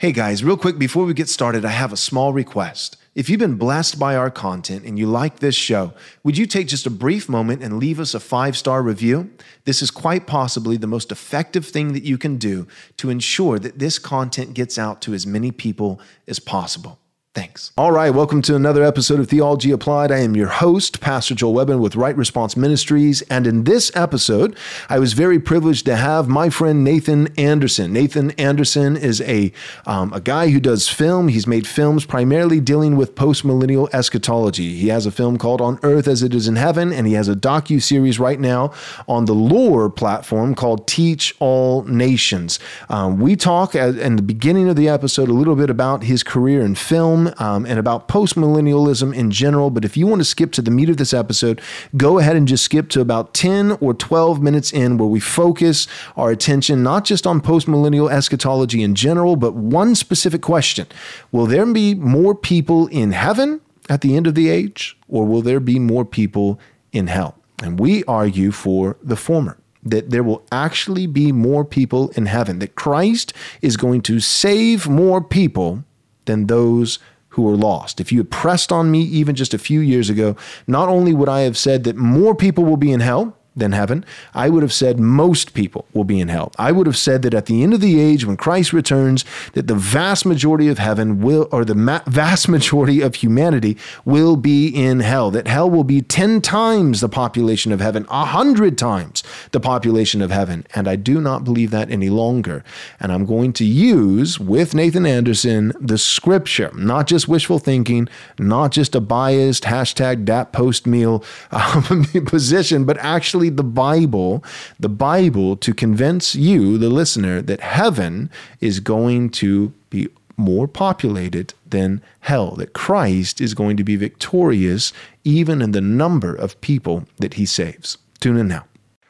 Hey guys, real quick before we get started, I have a small request. If you've been blessed by our content and you like this show, would you take just a brief moment and leave us a five star review? This is quite possibly the most effective thing that you can do to ensure that this content gets out to as many people as possible. Thanks. All right, welcome to another episode of Theology Applied. I am your host, Pastor Joel Webben with Right Response Ministries. And in this episode, I was very privileged to have my friend Nathan Anderson. Nathan Anderson is a, um, a guy who does film. He's made films primarily dealing with postmillennial eschatology. He has a film called On Earth as It Is in Heaven, and he has a docu series right now on the Loor platform called Teach All Nations. Um, we talk at, in the beginning of the episode a little bit about his career in film um, and about postmillennialism in general. But if you want to skip to the meat of this episode, go ahead and just skip to about 10 or 12 minutes in where we focus our attention not just on postmillennial eschatology in general, but one specific question Will there be more people in heaven at the end of the age, or will there be more people in hell? And we argue for the former that there will actually be more people in heaven, that Christ is going to save more people than those who are lost. If you had pressed on me even just a few years ago, not only would I have said that more people will be in hell, than heaven, I would have said most people will be in hell. I would have said that at the end of the age, when Christ returns, that the vast majority of heaven will, or the ma- vast majority of humanity will be in hell. That hell will be 10 times the population of heaven, 100 times the population of heaven. And I do not believe that any longer. And I'm going to use, with Nathan Anderson, the scripture, not just wishful thinking, not just a biased hashtag dat post mill um, position, but actually the Bible, the Bible to convince you, the listener, that heaven is going to be more populated than hell, that Christ is going to be victorious even in the number of people that he saves. Tune in now.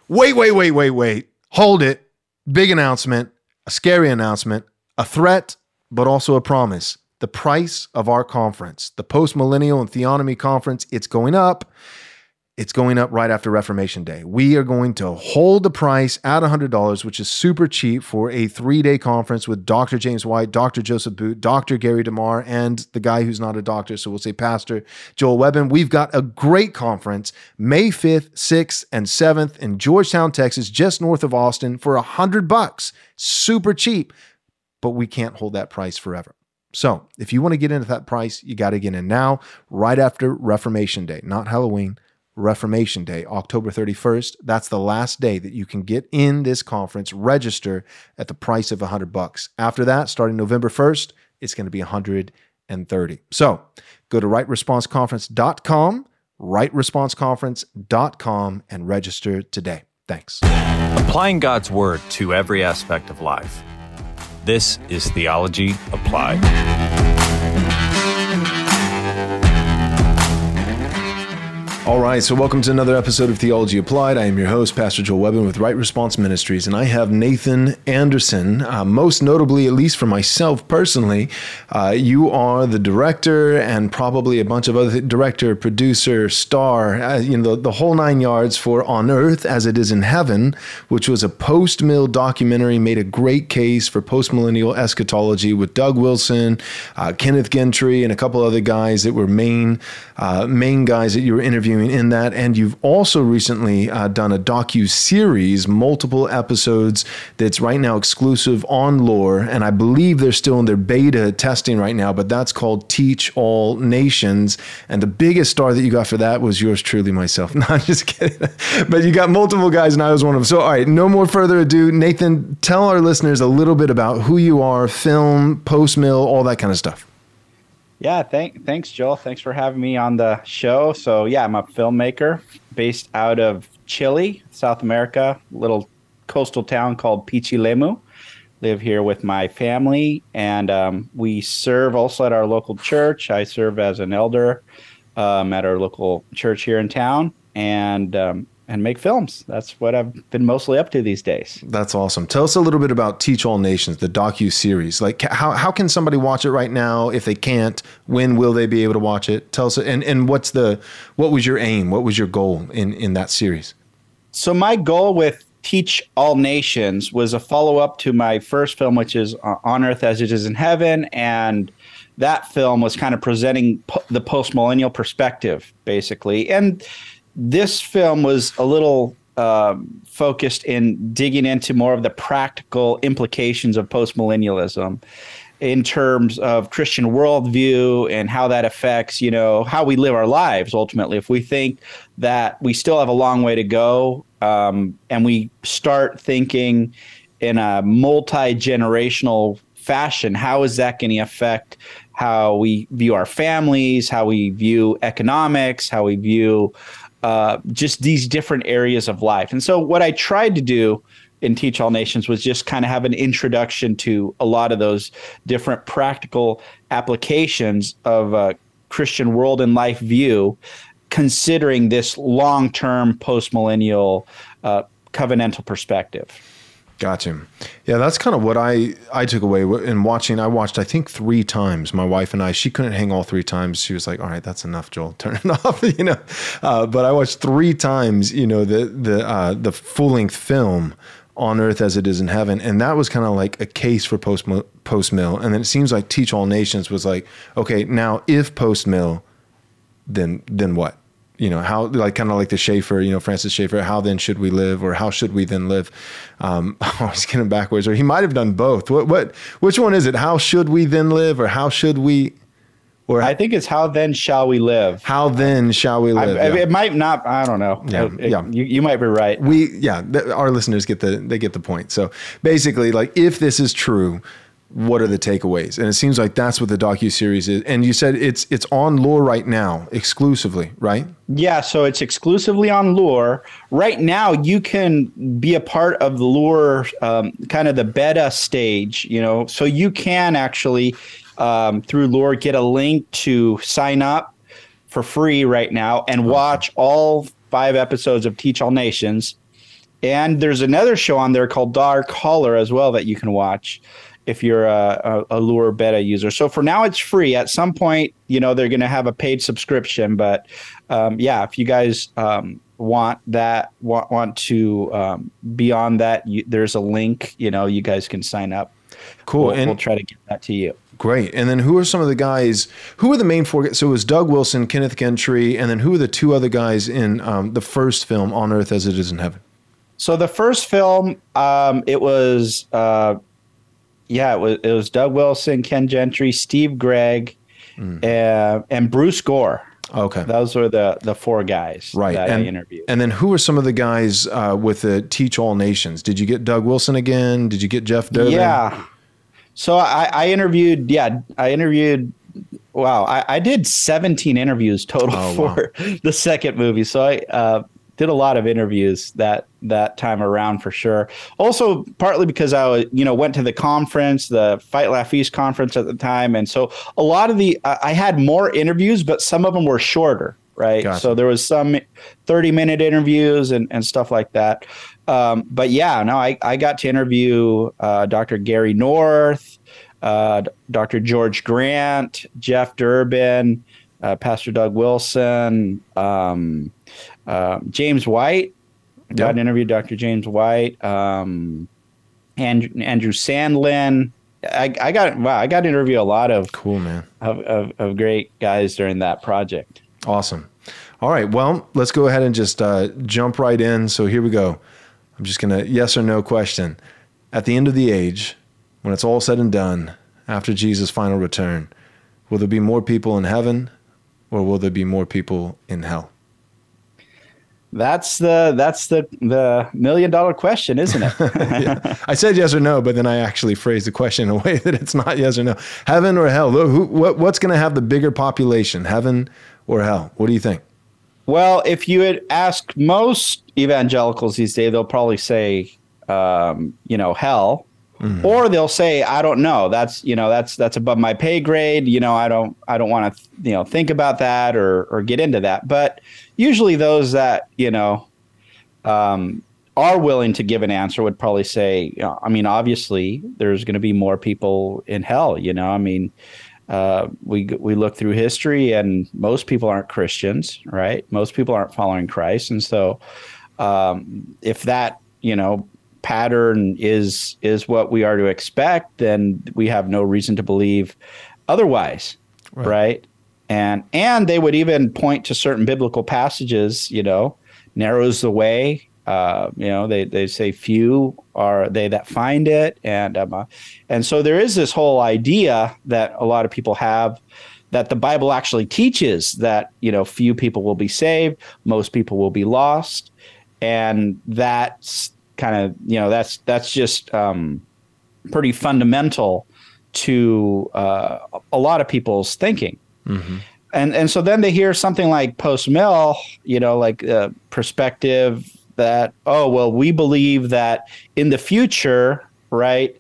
Wait, wait, wait, wait, wait. Hold it. Big announcement, a scary announcement, a threat, but also a promise. The price of our conference, the Post Millennial and Theonomy Conference, it's going up. It's going up right after Reformation Day. We are going to hold the price at $100, which is super cheap for a three day conference with Dr. James White, Dr. Joseph Boot, Dr. Gary DeMar, and the guy who's not a doctor. So we'll say Pastor Joel Webben. We've got a great conference May 5th, 6th, and 7th in Georgetown, Texas, just north of Austin for 100 bucks. Super cheap, but we can't hold that price forever. So if you want to get into that price, you got to get in now, right after Reformation Day, not Halloween Reformation Day, October 31st. That's the last day that you can get in this conference, register at the price of 100 bucks. After that, starting November 1st, it's going to be 130. So go to rightresponseconference.com, rightresponseconference.com, and register today. Thanks. Applying God's word to every aspect of life. This is Theology Applied. All right, so welcome to another episode of Theology Applied. I am your host, Pastor Joel Webben with Right Response Ministries, and I have Nathan Anderson. Uh, most notably, at least for myself personally, uh, you are the director and probably a bunch of other director, producer, star, uh, you know, the, the, whole nine yards for On Earth as It Is in Heaven, which was a post-mill documentary, made a great case for post-millennial eschatology with Doug Wilson, uh, Kenneth Gentry, and a couple other guys that were main uh, main guys that you were interviewing in that, and you've also recently uh, done a docu series, multiple episodes that's right now exclusive on Loor, and I believe they're still in their beta testing right now. But that's called Teach All Nations, and the biggest star that you got for that was yours truly, myself. No, I'm just kidding. but you got multiple guys, and I was one of them. So, all right, no more further ado, Nathan, tell our listeners a little bit about who you are, film, post mill, all that kind of stuff. Yeah, thank, thanks, Joel. Thanks for having me on the show. So, yeah, I'm a filmmaker based out of Chile, South America, little coastal town called Pichilemu. Live here with my family, and um, we serve also at our local church. I serve as an elder um, at our local church here in town, and um, and make films. That's what I've been mostly up to these days. That's awesome. Tell us a little bit about Teach All Nations, the docu series. Like how how can somebody watch it right now? If they can't, when will they be able to watch it? Tell us and and what's the what was your aim? What was your goal in in that series? So my goal with Teach All Nations was a follow up to my first film, which is uh, On Earth as It Is in Heaven. And that film was kind of presenting po- the post millennial perspective, basically. And this film was a little um, focused in digging into more of the practical implications of post millennialism in terms of Christian worldview and how that affects, you know, how we live our lives ultimately. If we think that we still have a long way to go um, and we start thinking in a multi generational fashion, how is that going to affect how we view our families, how we view economics, how we view uh, just these different areas of life? And so, what I tried to do in Teach All Nations was just kind of have an introduction to a lot of those different practical applications of a Christian world and life view, considering this long term post millennial uh, covenantal perspective. Gotcha. Yeah, that's kind of what I I took away in watching. I watched I think three times. My wife and I. She couldn't hang all three times. She was like, "All right, that's enough, Joel. Turn it off." you know. Uh, but I watched three times. You know the the uh, the full length film on earth as it is in heaven. And that was kind of like a case for post post mill. And then it seems like Teach All Nations was like, okay, now if post mill, then then what? You know how like kind of like the Schaeffer, you know Francis Schaeffer. How then should we live, or how should we then live? Um, I was getting backwards, or he might have done both. What what which one is it? How should we then live, or how should we? Or I think it's how then shall we live? How then shall we live? I, yeah. It might not. I don't know. Yeah, it, yeah. You, you might be right. We yeah. our listeners get the they get the point. So basically, like if this is true, what are the takeaways? And it seems like that's what the docu series is. And you said it's it's on Loor right now exclusively, right? Yeah, so it's exclusively on Loor right now. You can be a part of the Loor, um, kind of the beta stage. You know, so you can actually um, through Loor, get a link to sign up for free right now and watch all five episodes of Teach All Nations. And there's another show on there called Dark Holler as well that you can watch if you're a, a, a Loor beta user. So for now, it's free. At some point, you know, they're going to have a paid subscription. But um, yeah, if you guys um, want that, want, want to um, be on that, you, there's a link, you know, you guys can sign up. Cool. We'll, and we'll try to get that to you. Great. And then who are some of the guys? Who are the main four? So it was Doug Wilson, Kenneth Gentry, and then who are the two other guys in um, the first film, On Earth as It Is in Heaven? So the first film, um, it was, uh, yeah, it was, it was Doug Wilson, Ken Gentry, Steve Gregg, mm. uh, and Bruce Gore. Okay, those were the the four guys right. that and, I interviewed. And then who were some of the guys uh, with the Teach All Nations? Did you get Doug Wilson again? Did you get Jeff Durbin? Yeah. So I, I interviewed, yeah, I interviewed. Wow, I, I did 17 interviews total oh, for wow. the second movie. So I uh, did a lot of interviews that that time around for sure. Also, partly because I was, you know went to the conference, the Fight Laugh Feast conference at the time, and so a lot of the I had more interviews, but some of them were shorter. Right. Gotcha. So there was some 30 minute interviews and, and stuff like that. Um, but yeah, no, I, I got to interview uh, Dr. Gary North, uh, Dr. George Grant, Jeff Durbin, uh, Pastor Doug Wilson, um, uh, James White. Yep. Got interview Dr. James White, um, Andrew, Andrew Sandlin. I, I got wow, I got to interview a lot of cool man of, of, of great guys during that project. Awesome. All right, well, let's go ahead and just uh, jump right in. So here we go. I'm just going to yes or no question. At the end of the age, when it's all said and done, after Jesus' final return, will there be more people in heaven or will there be more people in hell? That's the that's the the million dollar question, isn't it? yeah. I said yes or no, but then I actually phrased the question in a way that it's not yes or no. Heaven or hell? Who, what, what's going to have the bigger population, heaven or hell? What do you think? Well, if you had asked most evangelicals these days, they'll probably say, um, you know, hell, mm-hmm. or they'll say, I don't know. That's you know, that's that's above my pay grade. You know, I don't I don't want to you know think about that or or get into that. But usually, those that you know um, are willing to give an answer would probably say, you know, I mean, obviously, there's going to be more people in hell. You know, I mean uh, we we look through history, and most people aren't Christians, right? Most people aren't following Christ, and so um, if that you know pattern is is what we are to expect, then we have no reason to believe otherwise, right? right? And and they would even point to certain biblical passages, you know, narrows the way. Uh, you know, they, they say few are they that find it, and um, and so there is this whole idea that a lot of people have that the Bible actually teaches that you know few people will be saved, most people will be lost, and that's kind of you know that's that's just um, pretty fundamental to uh, a lot of people's thinking. Mm-hmm. And and so then they hear something like post mill, you know, like uh, perspective that oh well we believe that in the future, right,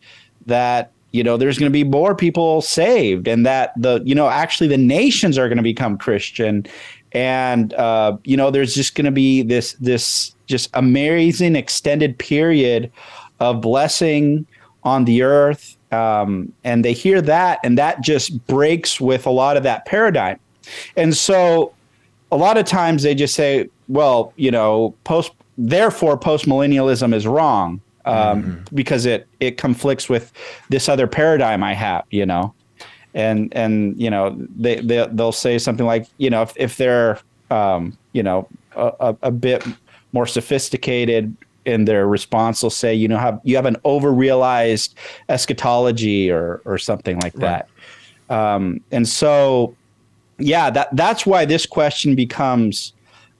that you know there's going to be more people saved and that the you know actually the nations are going to become christian and uh, you know there's just going to be this this just amazing extended period of blessing on the earth. Um, and they hear that, and that just breaks with a lot of that paradigm. And so a lot of times they just say, well, you know, post, therefore, postmillennialism is wrong um, mm-hmm. because it, it conflicts with this other paradigm I have, you know. And and you know they, they they'll say something like you know if, if they're um, you know a, a bit more sophisticated in their response will say, you know, have you have an overrealized eschatology or or something like that. Um, and so, yeah, that that's why this question becomes,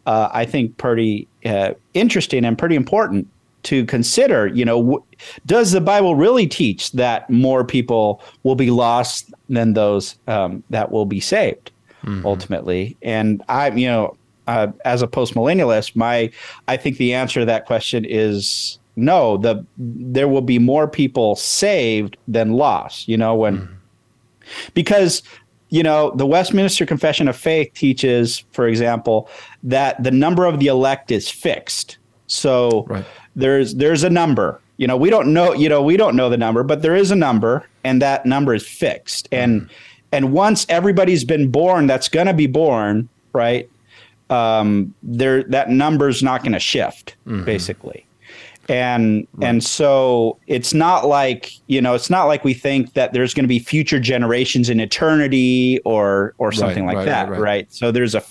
uh, I think, pretty uh, interesting and pretty important to consider. You know, w- does the Bible really teach that more people will be lost than those um, that will be saved? Mm-hmm. ultimately. And I, you know, uh, as a postmillennialist, my I think the answer to that question is no. The there will be more people saved than lost. You know when mm. because you know the Westminster Confession of Faith teaches, for example, that the number of the elect is fixed. So right. there's there's a number. You know we don't know. You know we don't know the number, but there is a number, and that number is fixed. And mm. and once everybody's been born, that's going to be born, right? Um, there that number's not going to shift mm-hmm. basically and right. and so it's not like you know it's not like we think that there's going to be future generations in eternity or or something right, like right, that right, so there's a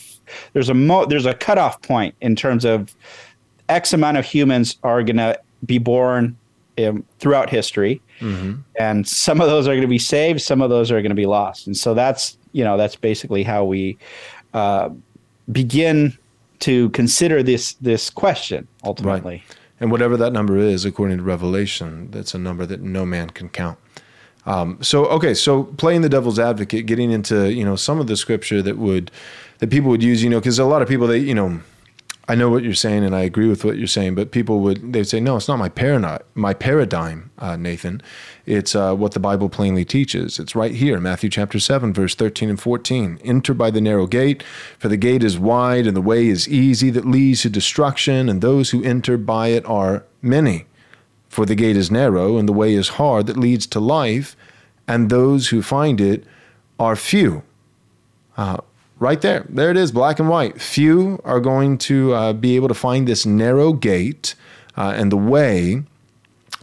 there's a mo- there's a cutoff point in terms of x amount of humans are going to be born um, throughout history mm-hmm. and some of those are going to be saved some of those are going to be lost and so that's you know that's basically how we uh, begin to consider this this question ultimately. Right. And whatever that number is, according to Revelation, that's a number that no man can count. Um, so okay, so playing the devil's advocate, getting into you know some of the scripture that would that people would use, you know, because a lot of people they you know I know what you're saying and I agree with what you're saying, but people would they'd say, no, it's not my paradigm, my paradigm, uh, Nathan. It's uh, what the Bible plainly teaches. It's right here, Matthew chapter seven, verse thirteen and fourteen. Enter by the narrow gate, for the gate is wide and the way is easy that leads to destruction, and those who enter by it are many. For the gate is narrow and the way is hard that leads to life, and those who find it are few. Uh, right there. There it is, black and white. Few are going to uh, be able to find this narrow gate uh, and the way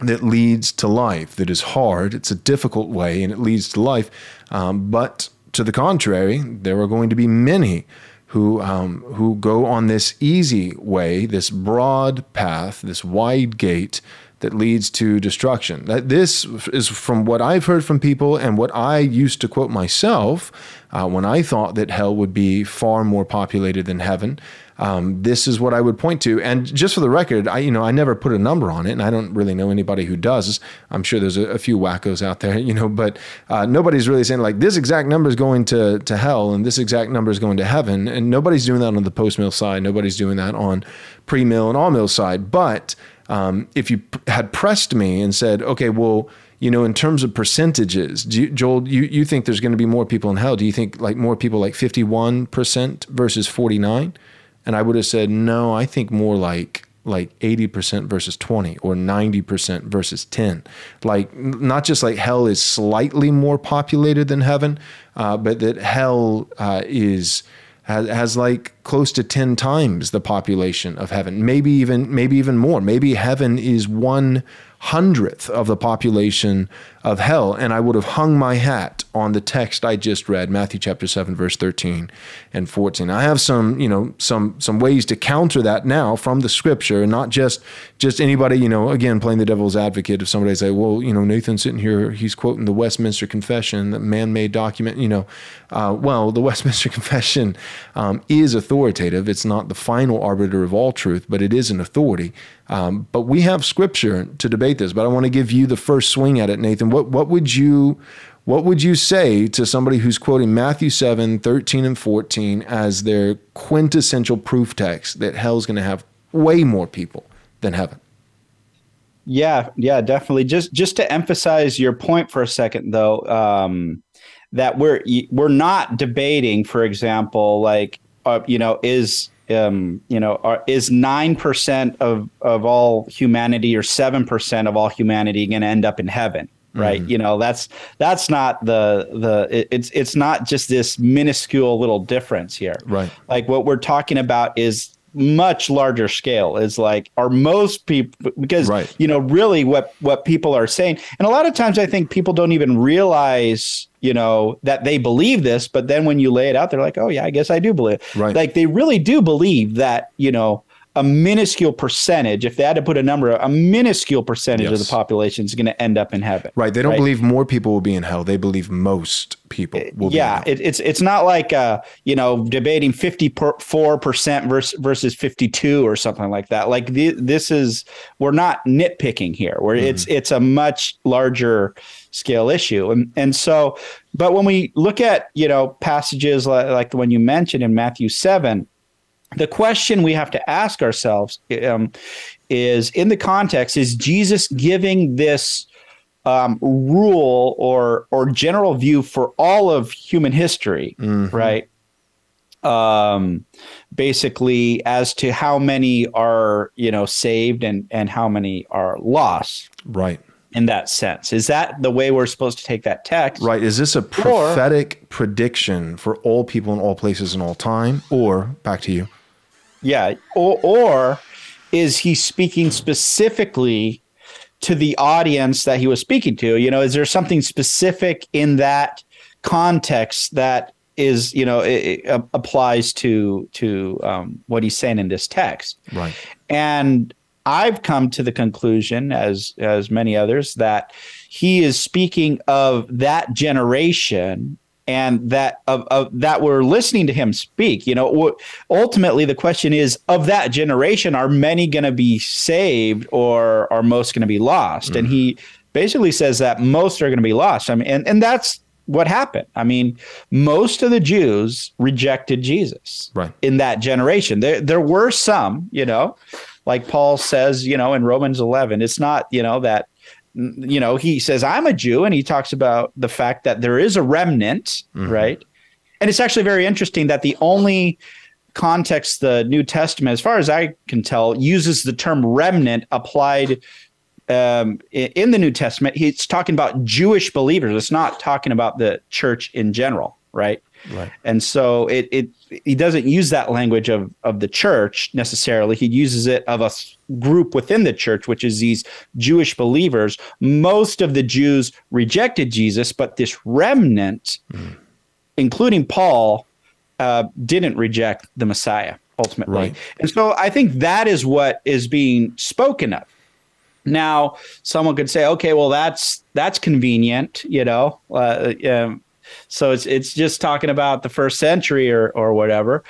that leads to life, that is hard. It's a difficult way and it leads to life. Um, but to the contrary, there are going to be many who, um, who go on this easy way, this broad path, this wide gate that leads to destruction. That this is from what I've heard from people and what I used to quote myself uh, when I thought that hell would be far more populated than heaven. Um, this is what I would point to. And just for the record, I you know I never put a number on it, and I don't really know anybody who does. I'm sure there's a, a few wackos out there, you know, but uh, nobody's really saying like this exact number is going to to hell and this exact number is going to heaven, and nobody's doing that on the post mill side. Nobody's doing that on pre mill and all mill side, but um, if you p- had pressed me and said, okay, well, you know, in terms of percentages, you, Joel, you, you think there's going to be more people in hell? Do you think like more people like 51% versus 49? And I would have said, no, I think more like like 80% versus 20 or 90% versus 10. Like, not just like hell is slightly more populated than heaven, uh, but that hell uh, is has, has like close to 10 times the population of heaven maybe even maybe even more maybe heaven is one hundredth of the population of hell. And I would have hung my hat on the text I just read, Matthew chapter 7, verse 13 and 14. I have some, you know, some some ways to counter that now from the scripture and not just just anybody, you know, again, playing the devil's advocate. If somebody say, well, you know, Nathan's sitting here, he's quoting the Westminster Confession, the man-made document, you know, uh, well, the Westminster Confession um, is authoritative. It's not the final arbiter of all truth, but it is an authority. Um, but we have scripture to debate this. But I want to give you the first swing at it, Nathan. What what would you what would you say to somebody who's quoting Matthew 7, 13 and 14 as their quintessential proof text that hell's going to have way more people than heaven? Yeah, yeah, definitely. Just just to emphasize your point for a second, though, um, that we're we're not debating, for example, like uh, you know, is um, you know, are, is nine percent of of all humanity or seven percent of all humanity going to end up in heaven? Right. Mm-hmm. You know, that's that's not the the it, it's it's not just this minuscule little difference here. Right. Like what we're talking about is much larger scale is like are most people because right. you know really what what people are saying and a lot of times i think people don't even realize you know that they believe this but then when you lay it out they're like oh yeah i guess i do believe right. like they really do believe that you know a minuscule percentage, if they had to put a number, a minuscule percentage yes. of the population is going to end up in heaven. Right. They don't right? believe more people will be in hell. They believe most people will yeah, it, it's it's not like uh, you know debating fifty four percent versus versus fifty two or something like that. Like the, this is we're not nitpicking here. Where mm-hmm. it's it's a much larger scale issue, and and so, but when we look at you know passages like, like the one you mentioned in Matthew seven the question we have to ask ourselves um, is in the context is jesus giving this um, rule or or general view for all of human history mm-hmm. right? Um, basically as to how many are you know saved and and how many are lost right. in that sense. Is that the way we're supposed to take that text? Right. Is this a prophetic or, prediction for all people in all places in all time? Or back to you yeah. Or, or is he speaking specifically to the audience that he was speaking to? You know, is there something specific in that context that is you know it, it applies to to um, what he's saying in this text right and i've come to the conclusion as as many others that he is speaking of that generation and that of, of that we're listening to him speak you know ultimately the question is of that generation are many going to be saved or are most going to be lost mm-hmm. and he basically says that most are going to be lost i mean and, and that's what happened i mean most of the jews rejected jesus right. in that generation there there were some you know like paul says you know in romans 11 it's not you know that you know, he says, I'm a Jew, and he talks about the fact that there is a remnant, mm-hmm. right? And it's actually very interesting that the only context the New Testament, as far as I can tell, uses the term remnant applied um, in the New Testament. He's talking about Jewish believers. It's not talking about the church in general, right? Right. And so it it he doesn't use that language of of the church necessarily. He uses it of a group within the church, which is these Jewish believers. Most of the Jews rejected Jesus, but this remnant, mm. including Paul, uh, didn't reject the Messiah ultimately. Right. And so I think that is what is being spoken of. Now, someone could say, okay, well, that's that's convenient, you know. Uh, um, so it's it's just talking about the first century or or whatever.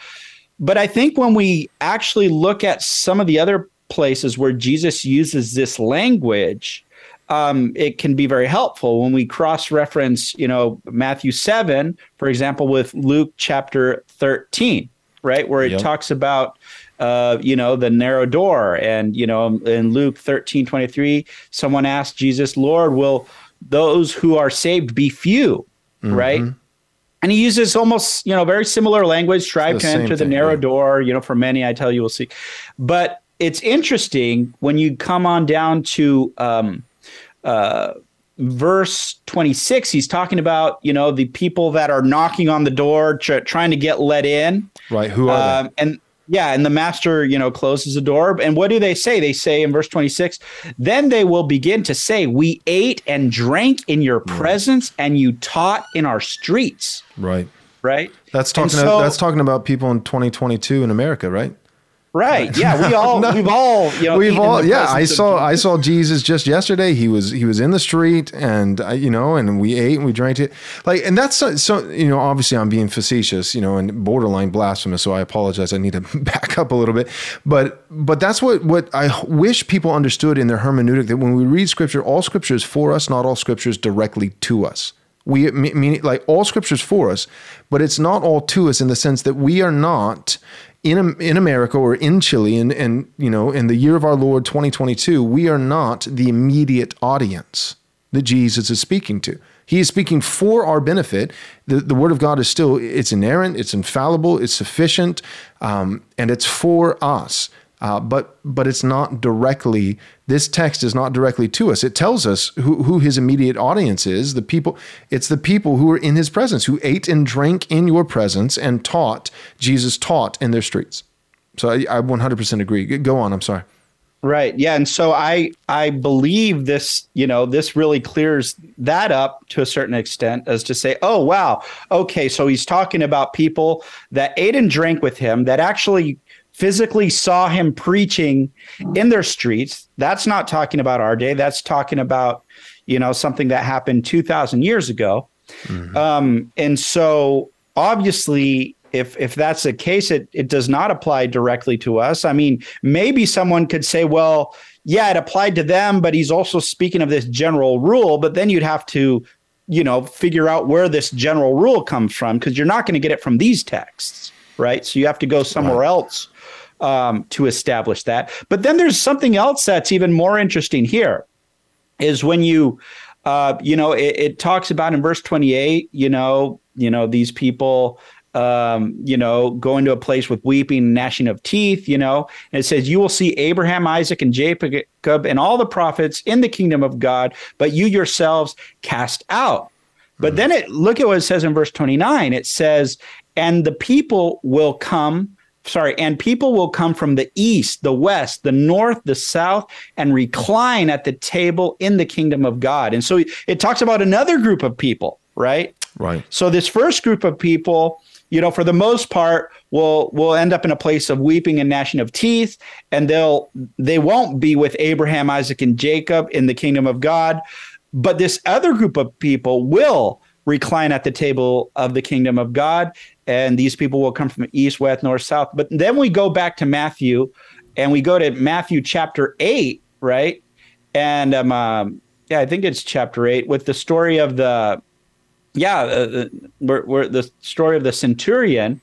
But I think when we actually look at some of the other places where Jesus uses this language, um, it can be very helpful when we cross reference, you know, Matthew 7, for example, with Luke chapter 13, right? Where it yep. talks about, uh, you know, the narrow door. And, you know, in Luke 13, 23, someone asked Jesus, Lord, will those who are saved be few? Mm-hmm. right? And he uses almost, you know, very similar language, strive to enter the narrow yeah. door, you know, for many, I tell you, will see. But it's interesting when you come on down to um, uh, verse 26 he's talking about you know the people that are knocking on the door tr- trying to get let in Right. Who are um, they? And yeah, and the master, you know, closes the door. And what do they say? They say in verse 26, then they will begin to say, We ate and drank in your mm. presence, and you taught in our streets. Right. Right. That's talking so, that's talking about people in 2022 in America, right? Right. Yeah. We all no, we've all you know we've all yeah. I saw I saw Jesus just yesterday. He was he was in the street and uh, you know and we ate and we drank it like and that's so, so, you know obviously I'm being facetious you know and borderline blasphemous. So I apologize. I need to back up a little bit. But but that's what what I wish people understood in their hermeneutic that when we read scripture, all scripture is for us, not all scripture is directly to us. We mean like all scriptures for us, but it's not all to us in the sense that we are not in in America or in Chile and and you know in the year of our Lord 2022 we are not the immediate audience that Jesus is speaking to. He is speaking for our benefit. The, the word of God is still it's inerrant, it's infallible, it's sufficient, um, and it's for us. Uh, but but it's not directly. This text is not directly to us. It tells us who, who his immediate audience is. The people. It's the people who are in his presence, who ate and drank in your presence and taught. Jesus taught in their streets. So I, I 100% agree. Go on. I'm sorry. Right. Yeah. And so I I believe this, you know, this really clears that up to a certain extent as to say, oh wow, okay, so he's talking about people that ate and drank with him that actually physically saw him preaching in their streets. That's not talking about our day. That's talking about, you know, something that happened 2,000 years ago. Mm-hmm. Um, and so obviously, if if that's the case, it it does not apply directly to us. I mean, maybe someone could say, well, yeah, it applied to them, but he's also speaking of this general rule. But then you'd have to, you know, figure out where this general rule comes from because you're not going to get it from these texts, right? So you have to go somewhere right. else um, to establish that. But then there's something else that's even more interesting here is when you, uh, you know, it, it, talks about in verse 28, you know, you know, these people, um, you know, going to a place with weeping and gnashing of teeth, you know, and it says, you will see Abraham, Isaac, and Jacob and all the prophets in the kingdom of God, but you yourselves cast out. But mm-hmm. then it look at what it says in verse 29. It says, and the people will come sorry, and people will come from the east, the west, the north, the south, and recline at the table in the kingdom of God. And so it talks about another group of people, right? Right. So this first group of people, you know, for the most part, will will end up in a place of weeping and gnashing of teeth, and they'll they won't be with Abraham, Isaac, and Jacob in the kingdom of God. But this other group of people will recline at the table of the kingdom of God and these people will come from east, west, north, south. But then we go back to Matthew, and we go to Matthew chapter eight, right? And um, um yeah, I think it's chapter eight with the story of the, yeah, uh, where, where the story of the centurion,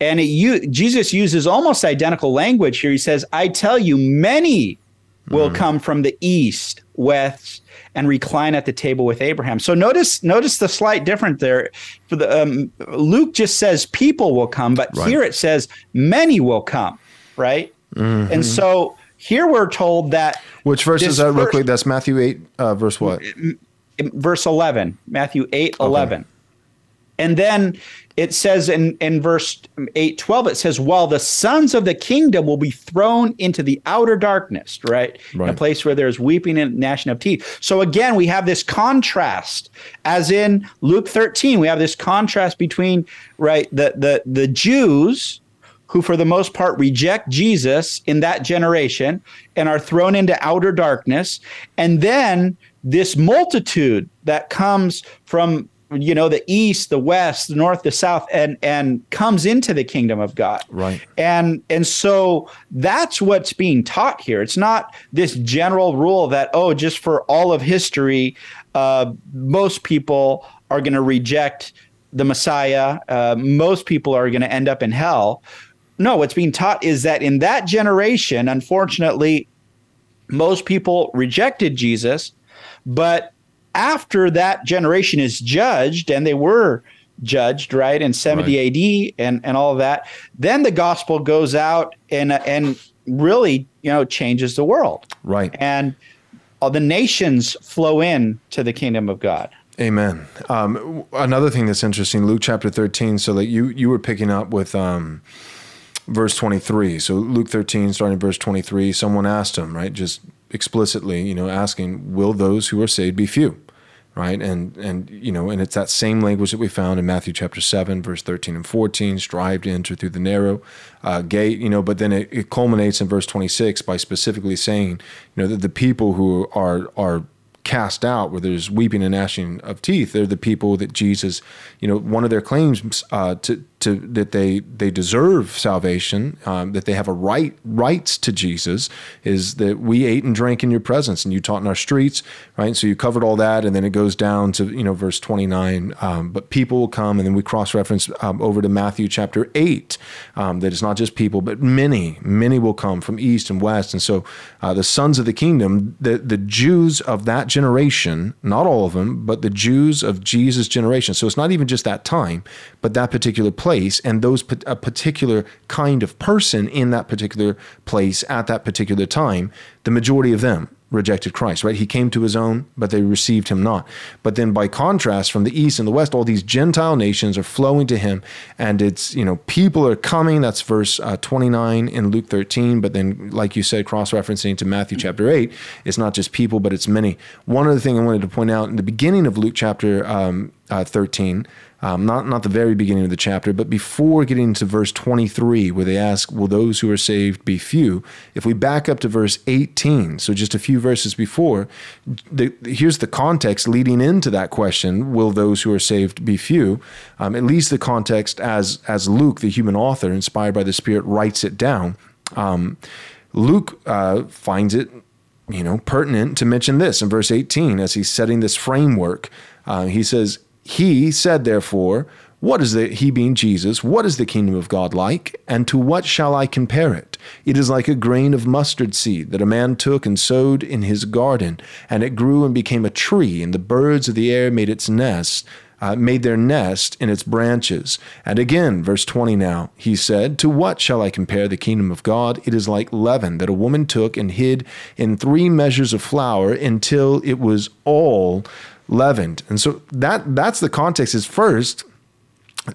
and it, you, Jesus uses almost identical language here. He says, "I tell you, many will mm. come from the east, west, and recline at the table with Abraham. So notice notice the slight difference there. For the um, Luke just says people will come, but right. here it says many will come, right? Mm-hmm. And so here we're told that which verse is that real quick? That's Matthew eight, uh, verse what? Verse eleven, Matthew eight eleven. And then it says in, in verse 8 12, it says, While the sons of the kingdom will be thrown into the outer darkness, right? right. A place where there's weeping and gnashing of teeth. So again, we have this contrast, as in Luke 13, we have this contrast between, right, the the the Jews who for the most part reject Jesus in that generation and are thrown into outer darkness. And then this multitude that comes from you know the east the west the north the south and and comes into the kingdom of god. Right. And and so that's what's being taught here. It's not this general rule that oh just for all of history uh, most people are going to reject the messiah uh, most people are going to end up in hell. No what's being taught is that in that generation unfortunately most people rejected jesus but after that generation is judged, and they were judged right in 70 right. AD and and all of that, then the gospel goes out and and really you know changes the world. Right. And all the nations flow in to the kingdom of God. Amen. Um, another thing that's interesting, Luke chapter 13. So that you you were picking up with um, verse 23. So Luke 13, starting verse 23, someone asked him, right, just explicitly, you know, asking, "Will those who are saved be few?" Right, and and you know, and it's that same language that we found in Matthew chapter seven, verse 13 and 14. Strive to enter through the narrow uh, gate, you know, but then it, it culminates in verse 26 by specifically saying, you know, that the people who are are cast out, where there's weeping and gnashing of teeth. They're the people that Jesus, you know, one of their claims uh, to to that they they deserve salvation, um, that they have a right rights to Jesus, is that we ate and drank in your presence, and you taught in our streets, right? So you covered all that, and then it goes down to you know verse twenty nine. Um, but people will come, and then we cross reference um, over to Matthew chapter eight, um, that it's not just people, but many, many will come from east and west, and so uh, the sons of the kingdom, the the Jews of that generation, not all of them, but the Jews of Jesus' generation. So it's not even just that time, but that particular place and those a particular kind of person in that particular place at that particular time, the majority of them rejected Christ, right? He came to his own, but they received him not. But then by contrast, from the east and the west, all these Gentile nations are flowing to him. And it's, you know, people are coming. That's verse uh, 29 in Luke 13. But then, like you said, cross referencing to Matthew chapter 8, it's not just people, but it's many. One other thing I wanted to point out in the beginning of Luke chapter um, uh, 13, um, not not the very beginning of the chapter, but before getting to verse 23, where they ask, "Will those who are saved be few?" If we back up to verse 18, so just a few verses before, the, here's the context leading into that question: "Will those who are saved be few?" Um, at least the context as as Luke, the human author, inspired by the Spirit, writes it down. Um, Luke uh, finds it, you know, pertinent to mention this in verse 18 as he's setting this framework. Uh, he says, he said, therefore, what is the, he being Jesus, what is the kingdom of God like, and to what shall I compare it? It is like a grain of mustard seed that a man took and sowed in his garden, and it grew and became a tree, and the birds of the air made its nest, uh, made their nest in its branches. And again, verse 20 now, he said, To what shall I compare the kingdom of God? It is like leaven that a woman took and hid in three measures of flour until it was all leavened. And so that that's the context is first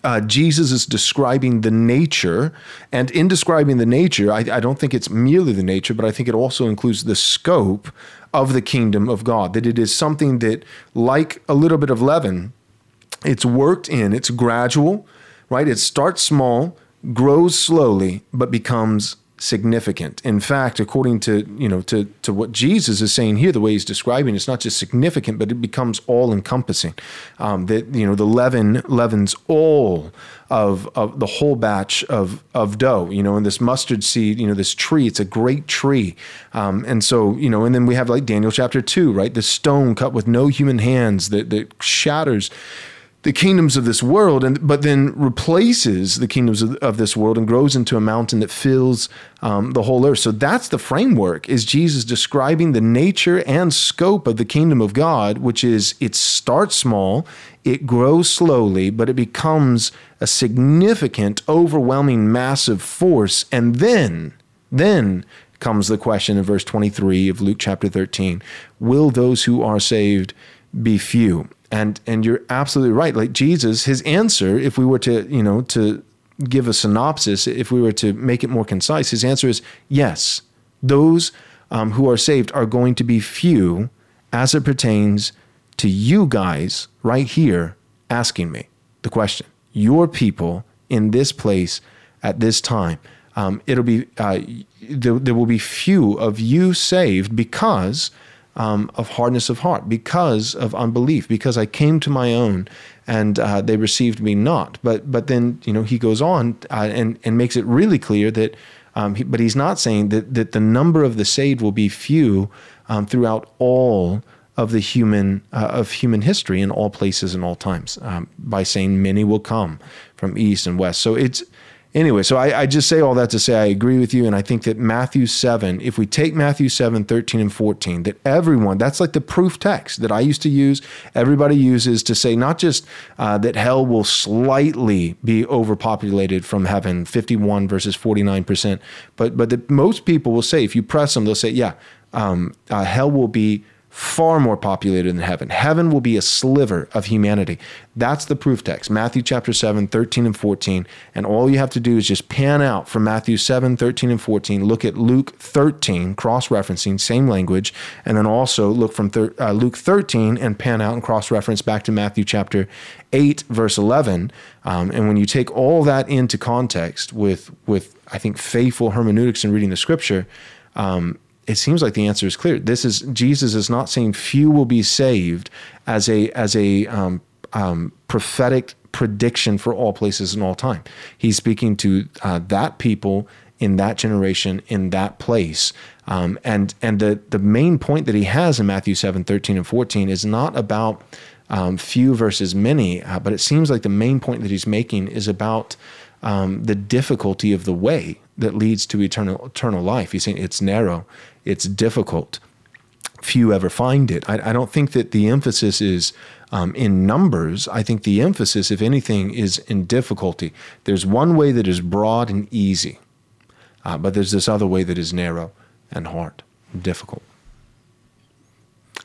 uh, Jesus is describing the nature, and in describing the nature, I, I, don't think it's merely the nature, but I think it also includes the scope of the kingdom of God. That it is something that, like a little bit of leaven, it's worked in, it's gradual, right? It starts small, grows slowly, but becomes significant. In fact, according to you know to to what Jesus is saying here, the way he's describing, it's not just significant, but it becomes all encompassing. Um, that you know the leaven leavens all of of the whole batch of of dough. You know, and this mustard seed, you know, this tree, it's a great tree. Um, and so you know, and then we have like Daniel chapter two, right? The stone cut with no human hands that that shatters the kingdoms of this world, and but then replaces the kingdoms of, of this world and grows into a mountain that fills um, the whole earth. So that's the framework. Is Jesus describing the nature and scope of the kingdom of God, which is it starts small, it grows slowly, but it becomes a significant, overwhelming, massive force, and then then comes the question in verse 23 of Luke chapter 13 Will those who are saved be few? And and you're absolutely right. Like jesus his answer if we were to you know to give a synopsis if we were to make it more concise his answer is yes. Those um, who are saved are going to be few as it pertains to you guys right here asking me the question. Your people in this place at this time. Um, it'll be uh, there, there will be few of you saved because um, of hardness of heart, because of unbelief, because I came to my own and uh, they received me not. But but then you know he goes on uh, and and makes it really clear that. Um, he, but he's not saying that that the number of the saved will be few um, throughout all of the human uh, of human history in all places and all times um, by saying many will come from east and west. So it's anyway, so I, I, just say all that to say I agree with you. And I think that Matthew 7, if we take Matthew 7, 13, and 14, that everyone, that's like the proof text that I used to use, everybody uses to say not just uh, that hell will slightly be overpopulated from heaven, 51 versus 49%, but, but that most people will say, if you press them, they'll say, yeah, um, uh, hell will be far more populated than heaven. Heaven will be a sliver of humanity. That's the proof text. Matthew chapter 7, 13 and 14. And all you have to do is just pan out from Matthew 7, 13 and 14, look at Luke 13, cross referencing, same language, and then also look from thir- uh, Luke 13 and pan out and cross reference back to Matthew chapter 8, verse 11. Um, and when you take all that into context with, with I think, faithful hermeneutics and reading the scripture, um, it seems like the answer is clear. This is Jesus is not saying few will be saved as a as a um, um, prophetic prediction for all places and all time. He's speaking to uh, that people in that generation in that place. Um, and and the the main point that he has in Matthew 7, 13 and 14 is not about um, few versus many, uh, but it seems like the main point that he's making is about um, the difficulty of the way that leads to eternal eternal life. He's saying it's narrow, it's difficult. Few ever find it. I, I don't think that the emphasis is um, in numbers. I think the emphasis, if anything, is in difficulty. There's one way that is broad and easy, uh, but there's this other way that is narrow and hard, and difficult.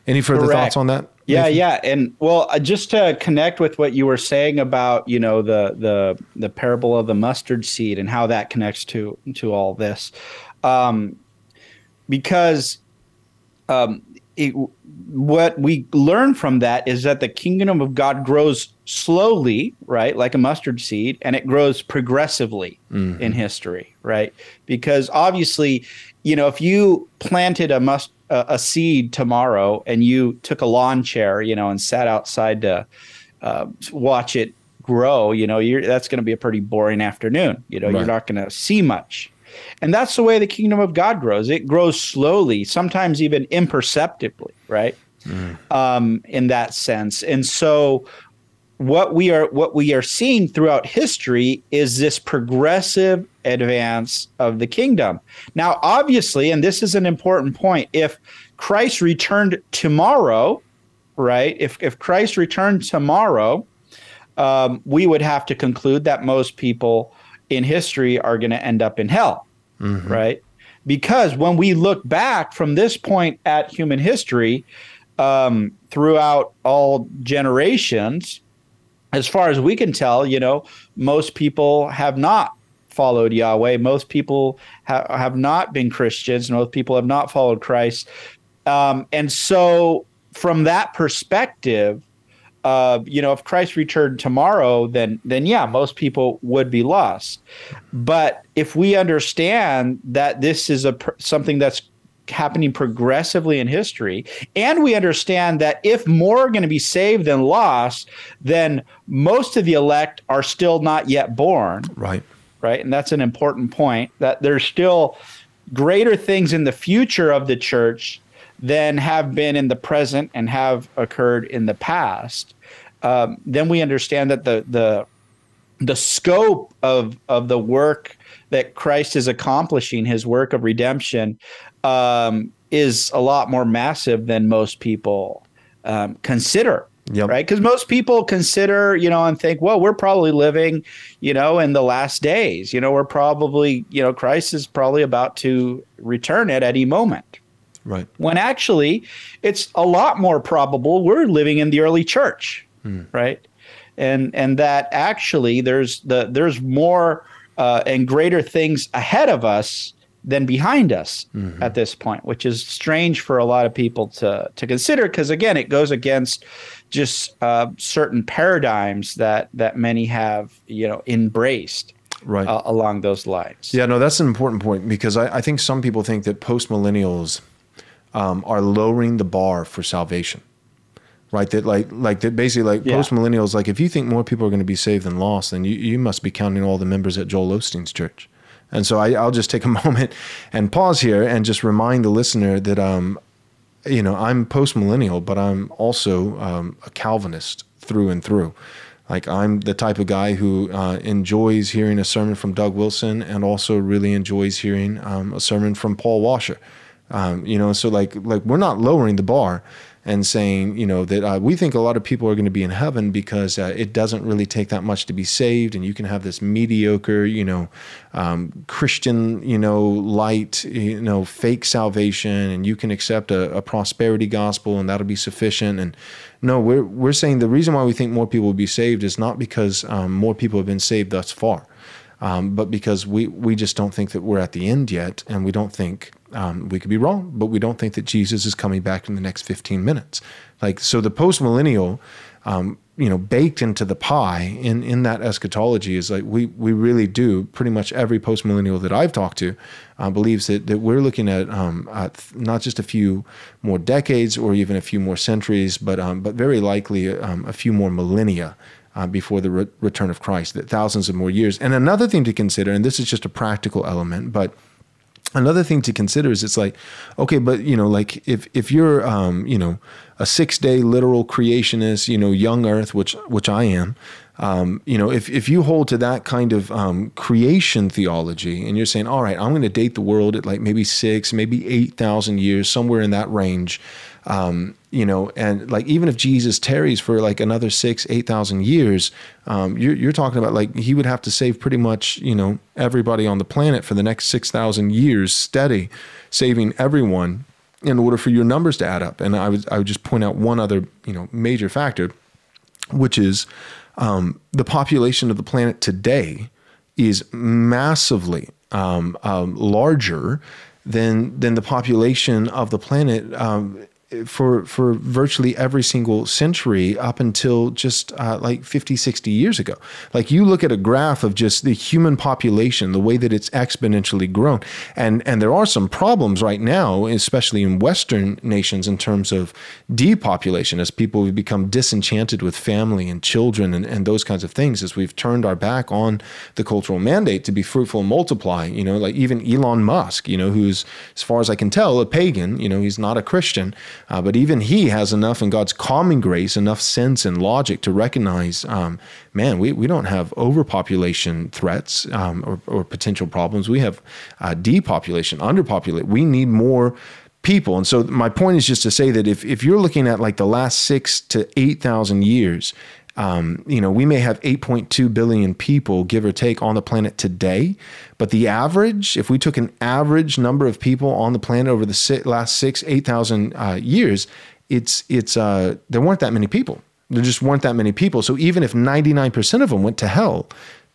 Any further Correct. thoughts on that? Yeah, Nathan? yeah, and well, uh, just to connect with what you were saying about you know the the the parable of the mustard seed and how that connects to to all this, um, because um, it, what we learn from that is that the kingdom of God grows slowly, right, like a mustard seed, and it grows progressively in history, right? Because obviously, you know, if you planted a must a, a seed tomorrow and you took a lawn chair, you know, and sat outside to uh, watch it grow, you know, you're that's going to be a pretty boring afternoon. You know, Right. you're not going to see much. And that's the way the kingdom of God grows. It grows slowly, sometimes even imperceptibly, right? Um, in that sense. And so what we are what we are seeing throughout history is this progressive advance of the kingdom. Now, obviously, and this is an important point, if Christ returned tomorrow, right? If if Christ returned tomorrow, um, we would have to conclude that most people in history are going to end up in hell, right? Because when we look back from this point at human history, um, throughout all generations, as far as we can tell, you know, most people have not followed Yahweh. Most people ha- have not been Christians. Most people have not followed Christ. Um, and so, from that perspective, uh, you know, if Christ returned tomorrow, then then yeah, most people would be lost. But if we understand that this is a pr- something that's happening progressively in history, and we understand that if more are going to be saved than lost, then most of the elect are still not yet born Right. right? And that's an important point that there's still greater things in the future of the church than have been in the present and have occurred in the past. Um, then we understand that the the the scope of of the work that Christ is accomplishing, His work of redemption, um, is a lot more massive than most people um, consider Yep. right? Because most people consider, you know, and think, well, we're probably living, you know, in the last days. You know, we're probably, you know, Christ is probably about to return at any moment. Right. When actually, it's a lot more probable we're living in the early church, right? And and that actually there's the there's more uh, and greater things ahead of us than behind us at this point, which is strange for a lot of people to to consider because again, it goes against just uh, certain paradigms that that many have you know embraced Right. uh, along those lines. Yeah, no, that's an important point because I, I think some people think that post millennials um, are lowering the bar for salvation, right? That like like that basically like Yeah. post millennials like if you think more people are going to be saved than lost, then you, you must be counting all the members at Joel Osteen's church. And so I, I'll just take a moment and pause here and just remind the listener that um, you know I'm post millennial, but I'm also um, a Calvinist through and through. Like I'm the type of guy who uh, enjoys hearing a sermon from Doug Wilson and also really enjoys hearing um, a sermon from Paul Washer. Um, you know, so like like we're not lowering the bar. and saying, you know, that uh, we think a lot of people are going to be in heaven because uh, it doesn't really take that much to be saved, and you can have this mediocre, you know, um, Christian, you know, light, you know, fake salvation, and you can accept a, a, prosperity gospel, and that'll be sufficient. And no, we're we're saying the reason why we think more people will be saved is not because um, more people have been saved thus far. Um, but because we, we just don't think that we're at the end yet, and we don't think um, we could be wrong, but we don't think that Jesus is coming back in the next 15 minutes. Like so, the post millennial, um, you know, baked into the pie in in that eschatology is like we we really do. Pretty much every post millennial that I've talked to uh, believes that that we're looking at, um, at not just a few more decades or even a few more centuries, but um, but very likely um, a few more millennia uh, before the re- return of Christ, that thousands of more years. And another thing to consider, and this is just a practical element, but another thing to consider is it's like, okay, but you know, like if if you're um, you know a six day literal creationist, you know, young Earth, which which I am. Um, you know, if, if you hold to that kind of um, creation theology and you're saying, all right, I'm going to date the world at like maybe six, maybe 8,000 years, somewhere in that range, um, you know, and like even if Jesus tarries for like another six, eight thousand years, um, you're, you're talking about like he would have to save pretty much you know everybody on the planet for the next six thousand years, steady, saving everyone in order for your numbers to add up. And I would I would just point out one other you know major factor, which is um, the population of the planet today is massively um, um, larger than than the population of the planet um, for for virtually every single century up until just uh, like 50 60 years ago. Like you look at a graph of just the human population the way that it's exponentially grown. And and there are some problems right now especially in western nations in terms of depopulation as people have become disenchanted with family and children and, and those kinds of things as we've turned our back on the cultural mandate to be fruitful and multiply. You know like even Elon Musk you know who's as far as I can tell a pagan. You know he's not a Christian uh, but even he has enough in God's common grace, enough sense and logic to recognize, um, man, we, we don't have overpopulation threats um, or, or, potential problems. We have uh, depopulation, underpopulate. We need more people. And so my point is just to say that if, if you're looking at like the last six to 8,000 years, um, you know, we may have 8.2 billion people, give or take, on the planet today. But the average, if we took an average number of people on the planet over the last six, 8,000 uh, years, it's, it's, uh, there weren't that many people. There just weren't that many people. So even if 99% of them went to hell,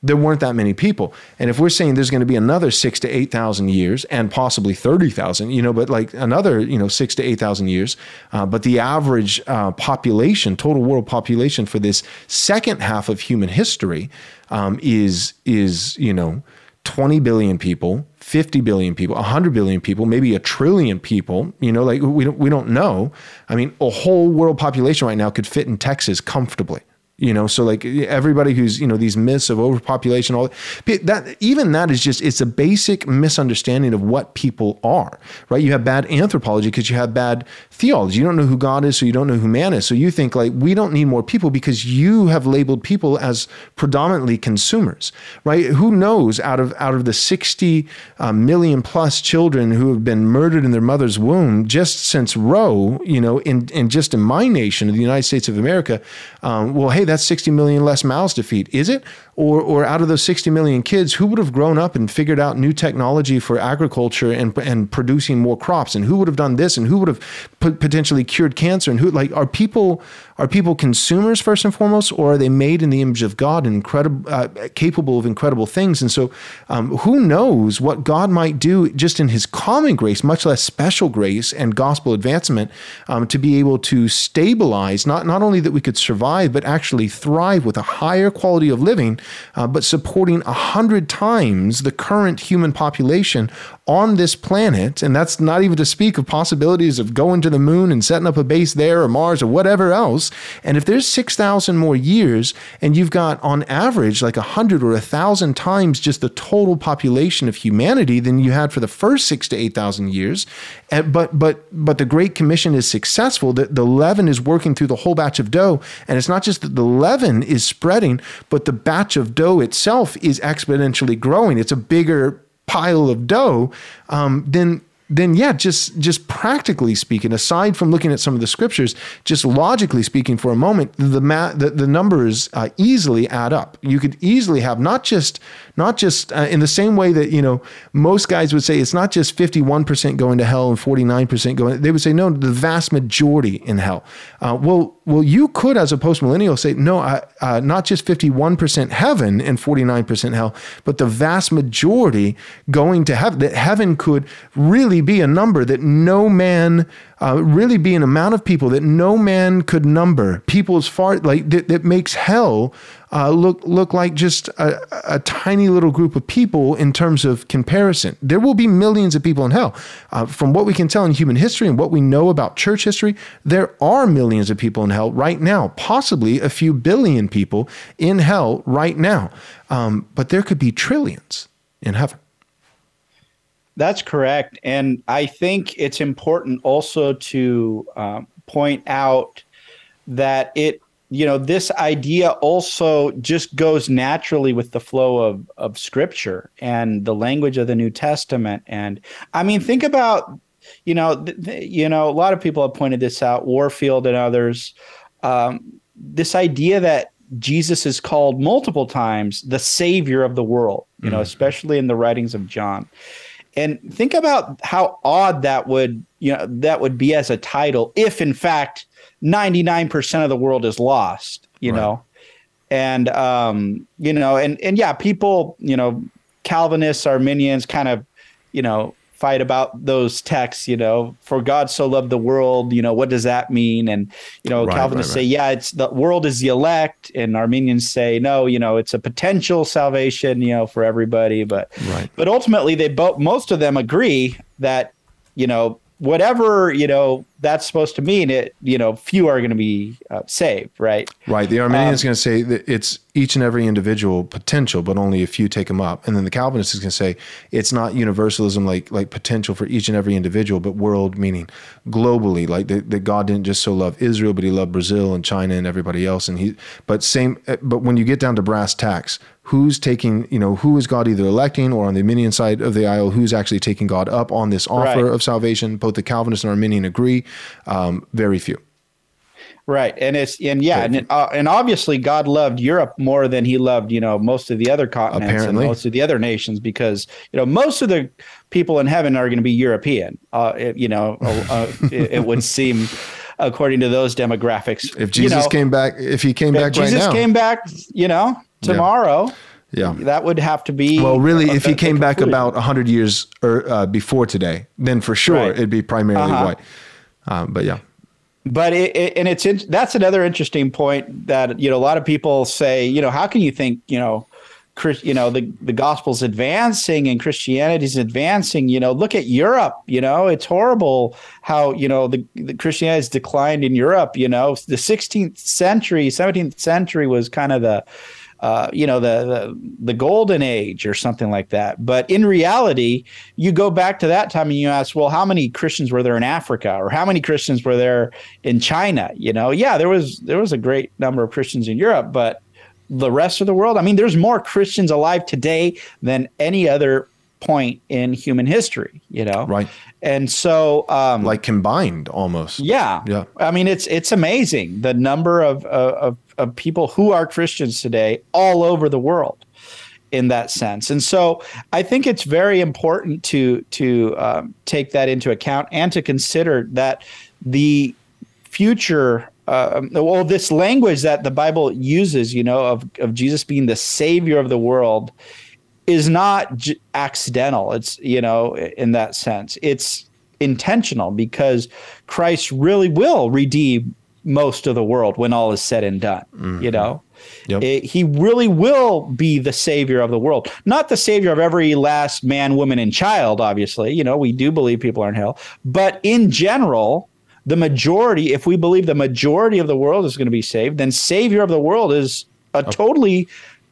there weren't that many people. And if we're saying there's going to be another six to 8,000 years and possibly 30,000, you know, but like another, you know, six to 8,000 years, uh, but the average uh, population, total world population for this second half of human history um, is, is, you know, 20 billion people, 50 billion people, 100 billion people, maybe a trillion people, you know, like we don't, we don't know. I mean, a whole world population right now could fit in Texas comfortably you know so like everybody who's you know these myths of overpopulation all that even that is just it's a basic misunderstanding of what people are right? You have bad anthropology because you have bad theology. You don't know who god is so you don't know who man is. So you think like we don't need more people because you have labeled people as predominantly consumers right? Who knows out of out of the 60 uh, million plus children who have been murdered in their mother's womb just since roe you know in, in just in my nation in the united states of america um, well hey that's 60 million less mouths to feed. Is it? Or, or out of those 60 million kids, who would have grown up and figured out new technology for agriculture and, and producing more crops? And who would have done this? And who would have potentially cured cancer? And who, like, are people, are people consumers first and foremost, or are they made in the image of God and incredible, uh, capable of incredible things? And so, um, who knows what God might do just in His common grace, much less special grace and gospel advancement, um, to be able to stabilize not not only that we could survive, but actually thrive with a higher quality of living, uh, but supporting a hundred times the current human population on this planet. And that's not even to speak of possibilities of going to the moon and setting up a base there or Mars or whatever else. And if there's 6,000 more years and you've got on average like 100 or 1,000 times just the total population of humanity than you had for the first six to 8,000 years, eh, but, but, but the Great Commission is successful, the, the leaven is working through the whole batch of dough. And it's not just that the leaven is spreading, but the batch of dough itself is exponentially growing. It's a bigger pile of dough, um, then then yeah, just just practically speaking, aside from looking at some of the scriptures, just logically speaking, for a moment, the ma- the, the numbers uh, easily add up. You could easily have not just not just uh, in the same way that you know most guys would say it's not just fifty one percent going to hell and forty nine percent going. They would say no, the vast majority in hell. Uh, well, well, you could as a postmillennial, say no, uh, not just fifty one percent heaven and forty nine percent hell, but the vast majority going to heaven. That heaven could really be a number that no man, uh, really be an amount of people that no man could number. People as far like that, that makes hell uh, look look like just a, a, tiny little group of people in terms of comparison. There will be millions of people in hell. Uh, from what we can tell in human history and what we know about church history, there are millions of people in hell right now. Possibly a few billion people in hell right now. Um, but there could be trillions in heaven. That's correct. And I think it's important also to um, point out that it, you know, this idea also just goes naturally with the flow of, of scripture and the language of the New Testament. And I mean, think about, you know, th- you know, a lot of people have pointed this out, Warfield and others. Um, this idea that Jesus is called multiple times the savior of the world, you know, mm-hmm. especially in the writings of John. And think about how odd that would, you know, that would be as a title if in fact 99% of the world is lost, you right. know. And um, you know, and and yeah, people, you know, Calvinists, Arminians kind of, you know, fight about those texts, you know, for God so loved the world, you know, what does that mean? And, you know, right, Calvinists right, right. say, yeah, it's the world is the elect. And Arminians say, no, you know, it's a potential salvation, you know, for everybody. But, but ultimately they both, most of them agree that, you know, whatever you know that's supposed to mean it you know few are going to be uh, saved right right the arminian is um, going to say that it's each and every individual potential but only a few take them up and then the calvinist is going to say it's not universalism like like potential for each and every individual but world meaning globally like that, that god didn't just so love israel but he loved brazil and china and everybody else and he but same but when you get down to brass tacks who's taking, you know, who is God either electing or on the Arminian side of the aisle, who's actually taking God up on this offer right. of salvation. Both the Calvinist and Arminian agree. Um, very few. Right, and it's and yeah, and uh, and obviously God loved Europe more than He loved you know most of the other continents Apparently. and most of the other nations because you know most of the people in heaven are going to be European. Uh, it, you know, uh, it, it, would seem according to those demographics. If Jesus you know, came back, if He came back, Jesus right came back, you know, tomorrow. Yeah. That would have to be. Well, really, if he came back about 100 years or, uh, before today, then for sure right. it'd be primarily uh-huh. white. Um, but yeah. But it, it, and it's in, that's another interesting point that you know a lot of people say you know how can you think you know Chris, you know the the gospel's advancing and Christianity's advancing. You know, look at Europe. You know, it's horrible how you know the, the Christianity has declined in Europe. You know, the 16th century, 17th century was kind of the uh, you know the, the, the golden age or something like that. But in reality, you go back to that time and you ask, well, how many Christians were there in Africa, or how many Christians were there in China? You know, yeah, there was there was a great number of Christians in Europe, but the rest of the world, I mean, there's more Christians alive today than any other point in human history. You know, right? And so, um, like combined, almost. Yeah, yeah. I mean, it's it's amazing the number of, of of people who are Christians today all over the world in that sense. And so I think it's very important to to um, take that into account and to consider that the future. Uh, well, this language that the Bible uses, you know, of of Jesus being the Savior of the world, is not j- accidental. It's you know, in that sense, it's intentional because Christ really will redeem most of the world when all is said and done. Mm-hmm. You know, yep. it, he really will be the savior of the world, not the savior of every last man, woman, and child. Obviously, you know, we do believe people are in hell, but in general, the majority, if we believe the majority of the world is going to be saved, then savior of the world is a totally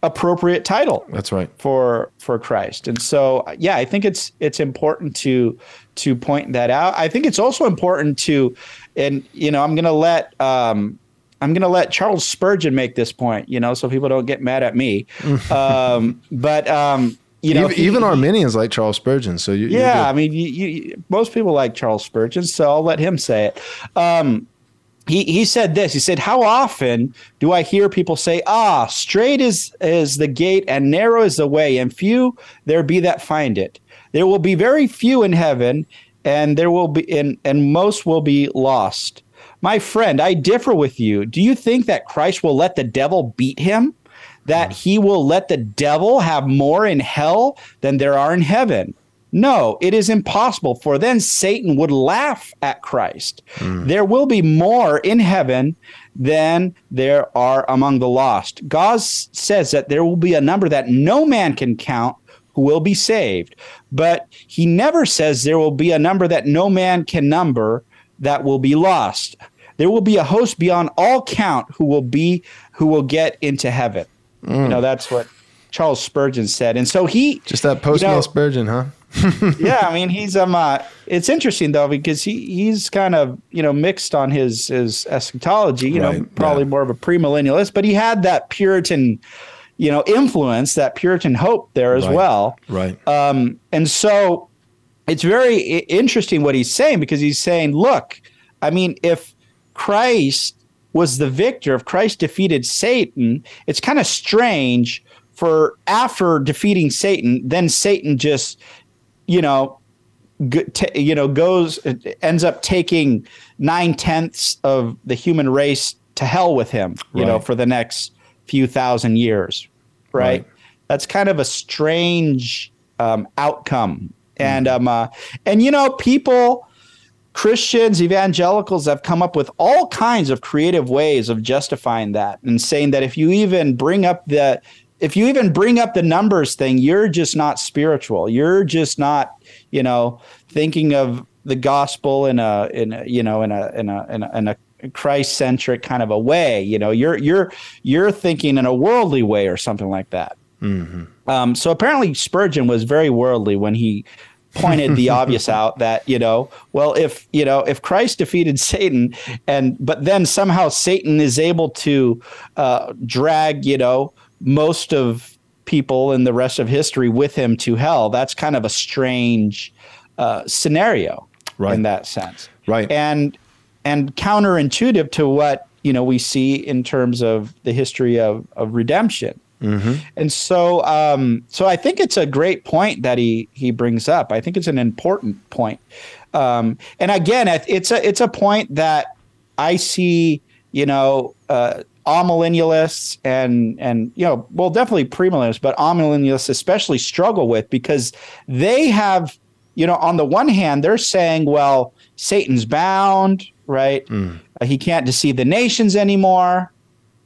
appropriate title. That's right. For for Christ. And so yeah, I think it's it's important to to point that out. I think it's also important to and you know, I'm going to let um, I'm to let Charles Spurgeon make this point, you know, so people don't get mad at me. um, but um, you know, even, he, even Arminians like Charles Spurgeon. So you, yeah, I mean, you, you, most people like Charles Spurgeon, so I'll let him say it. Um, he he said this. He said, "How often do I hear people say, "Ah, straight is is the gate and narrow is the way, and few there be that find it. There will be very few in heaven, and there will be and and most will be lost." My friend, I differ with you. Do you think that Christ will let the devil beat him? That he will let the devil have more in hell than there are in heaven? No, it is impossible, for then Satan would laugh at Christ. Mm. There will be more in heaven than there are among the lost. God says that there will be a number that no man can count who will be saved. But he never says there will be a number that no man can number that will be lost. There will be a host beyond all count who will be who will get into heaven. Mm. You know, that's what Charles Spurgeon said. And so he just that post you know, Spurgeon, huh? yeah, I mean he's um uh, it's interesting though because he he's kind of you know mixed on his his eschatology, you right, know, probably yeah. more of a premillennialist, but he had that Puritan you know influence, that Puritan hope there as right, well. Right. Um and so it's very interesting what he's saying because he's saying, look, I mean if Christ was the victor, if Christ defeated Satan, it's kind of strange for after defeating Satan, then Satan just you know, t- you know, goes ends up taking nine tenths of the human race to hell with him. You right. know, for the next few thousand years, right? right. That's kind of a strange um, outcome, and mm-hmm. um, uh, and you know, people. Christians, evangelicals have come up with all kinds of creative ways of justifying that and saying that if you even bring up the if you even bring up the numbers thing, you're just not spiritual. You're just not, you know, thinking of the gospel in a in a, you know in a in a in a, in a Christ centric kind of a way. You know, you're you're you're thinking in a worldly way or something like that. Mm-hmm. Um, so apparently Spurgeon was very worldly when he pointed the obvious out that you know well if you know if christ defeated satan and but then somehow satan is able to uh, drag you know most of people in the rest of history with him to hell. That's kind of a strange uh, scenario right. in that sense. Right. And and counterintuitive to what you know we see in terms of the history of, of redemption. Mm-hmm. And so, um, so I think it's a great point that he he brings up. I think it's an important point. Um, and again, it's a it's a point that I see, you know, uh, amillennialists and and you know well definitely premillennialists but amillennialists especially struggle with because they have you know on the one hand they're saying well satan's bound right mm. uh, he can't deceive the nations anymore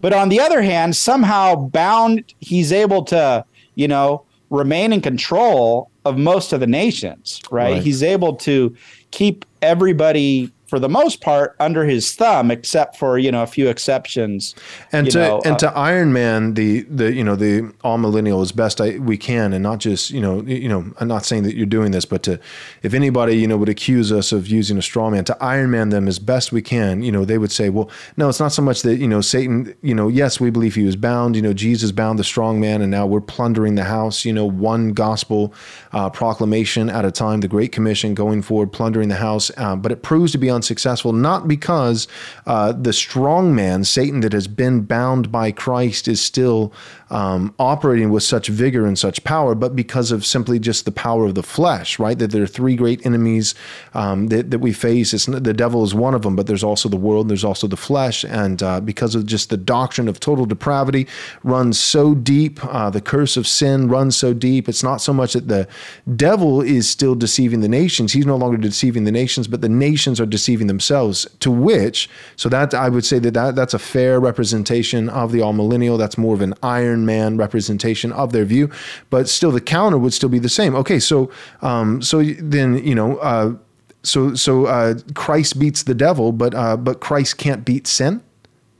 but on the other hand somehow bound he's able to you know remain in control of most of the nations right, right. he's able to keep everybody for the most part under his thumb, except for you know a few exceptions. And to know, and uh, to Iron Man, the the you know the amillennial as best I, we can, and not just you know you know I'm not saying that you're doing this, but to if anybody you know would accuse us of using a straw man to Iron Man them as best we can, you know they would say, well, no, it's not so much that you know Satan, you know, yes, we believe he was bound, you know, Jesus bound the strong man, and now we're plundering the house, you know, one gospel uh, proclamation at a time, the Great Commission going forward, plundering the house, uh, but it proves to be unsuccessful, not because uh, the strong man, Satan, that has been bound by Christ is still um, operating with such vigor and such power, but because of simply just the power of the flesh, right? That there are three great enemies um, that, that we face. It's, the devil is one of them, but there's also the world, there's also the flesh. And uh, because of just the doctrine of total depravity runs so deep, uh, the curse of sin runs so deep, it's not so much that the devil is still deceiving the nations. He's no longer deceiving the nations, but the nations are deceiving themselves, to which, so that I would say that, that that's a fair representation of the amillennial. That's more of an iron Man representation of their view, but still the counter would still be the same. Okay, so um, so then you know. Uh, so so uh, Christ beats the devil, but uh, but Christ can't beat sin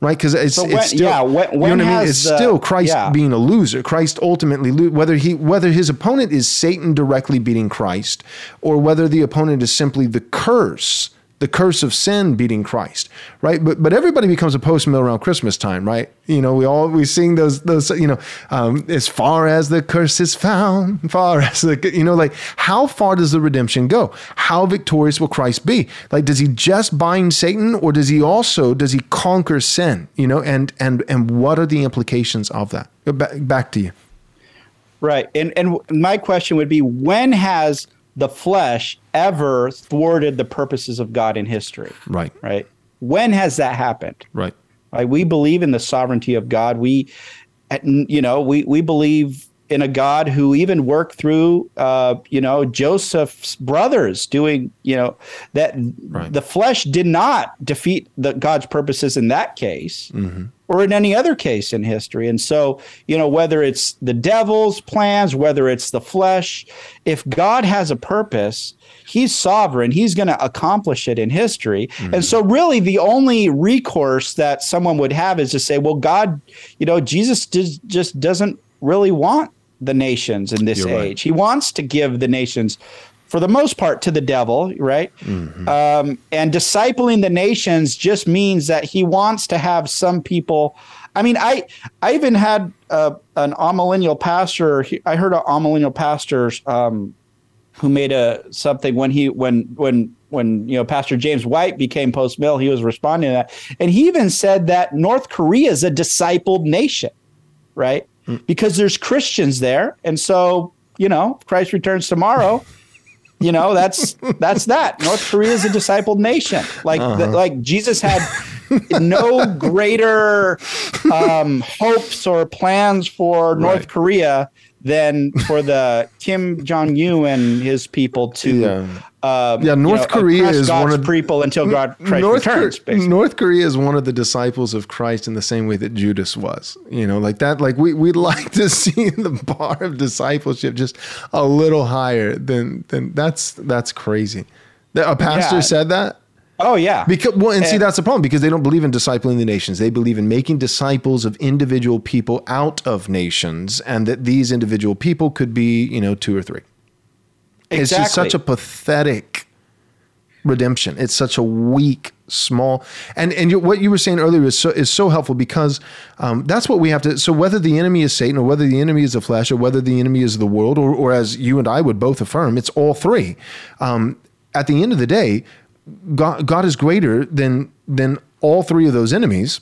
right? Because it's, when, it's still, yeah, when, when you know what I mean. It's the, still Christ yeah. being a loser. Christ ultimately lo- whether he whether his opponent is Satan directly beating Christ, or whether the opponent is simply the curse the curse of sin beating Christ, right? But but everybody becomes a post mill around Christmas time, right? You know, we all we sing those those you know, um, as far as the curse is found, far as the you know, like how far does the redemption go? How victorious will Christ be? Like, does he just bind Satan, or does he also does he conquer sin? You know, and and and what are the implications of that? Back, back to you. Right, and and my question would be, when has the flesh ever thwarted the purposes of God in history. Right. Right. When has that happened? Right. Right. We believe in the sovereignty of God. We, you know, we we believe in a God who even worked through, uh, you know, Joseph's brothers doing, you know, that right. the flesh did not defeat the God's purposes in that case. Mm-hmm or in any other case in history. And so, you know, whether it's the devil's plans, whether it's the flesh, if God has a purpose, he's sovereign, he's going to accomplish it in history. Mm-hmm. And so, really, the only recourse that someone would have is to say, well, God, you know, Jesus just, just doesn't really want the nations in this age. He wants to give the nations for the most part to the devil, right? Mm-hmm. Um, and discipling the nations just means that he wants to have some people. I mean, I I even had uh, an amillennial pastor. I heard an amillennial pastor um, who made a something when he when when when you know Pastor James White became post mill. He was responding to that, and he even said that North Korea is a discipled nation, right? Mm. Because there's Christians there, and so you know, Christ returns tomorrow you know that's that's that north korea is a discipled nation like uh-huh. the, like jesus had no greater um, hopes or plans for north right. korea than for the kim jong-un and his people to yeah. Uh, yeah, North you know, Korea is God's one of people until God Christ North returns. Cor- North Korea is one of the disciples of Christ in the same way that Judas was. You know, like that. Like we we'd like to see the bar of discipleship just a little higher than than that's that's crazy. A pastor yeah. said that. Oh yeah. Because well, and, and see that's the problem because they don't believe in discipling the nations. They believe in making disciples of individual people out of nations, and that these individual people could be, you know, two or three. Exactly. It's just such a pathetic redemption. It's such a weak, small, and and you, what you were saying earlier is so is so helpful because um, that's what we have to. So whether the enemy is Satan or whether the enemy is the flesh or whether the enemy is the world or or as you and I would both affirm, it's all three. Um, at the end of the day, God, God is greater than than all three of those enemies.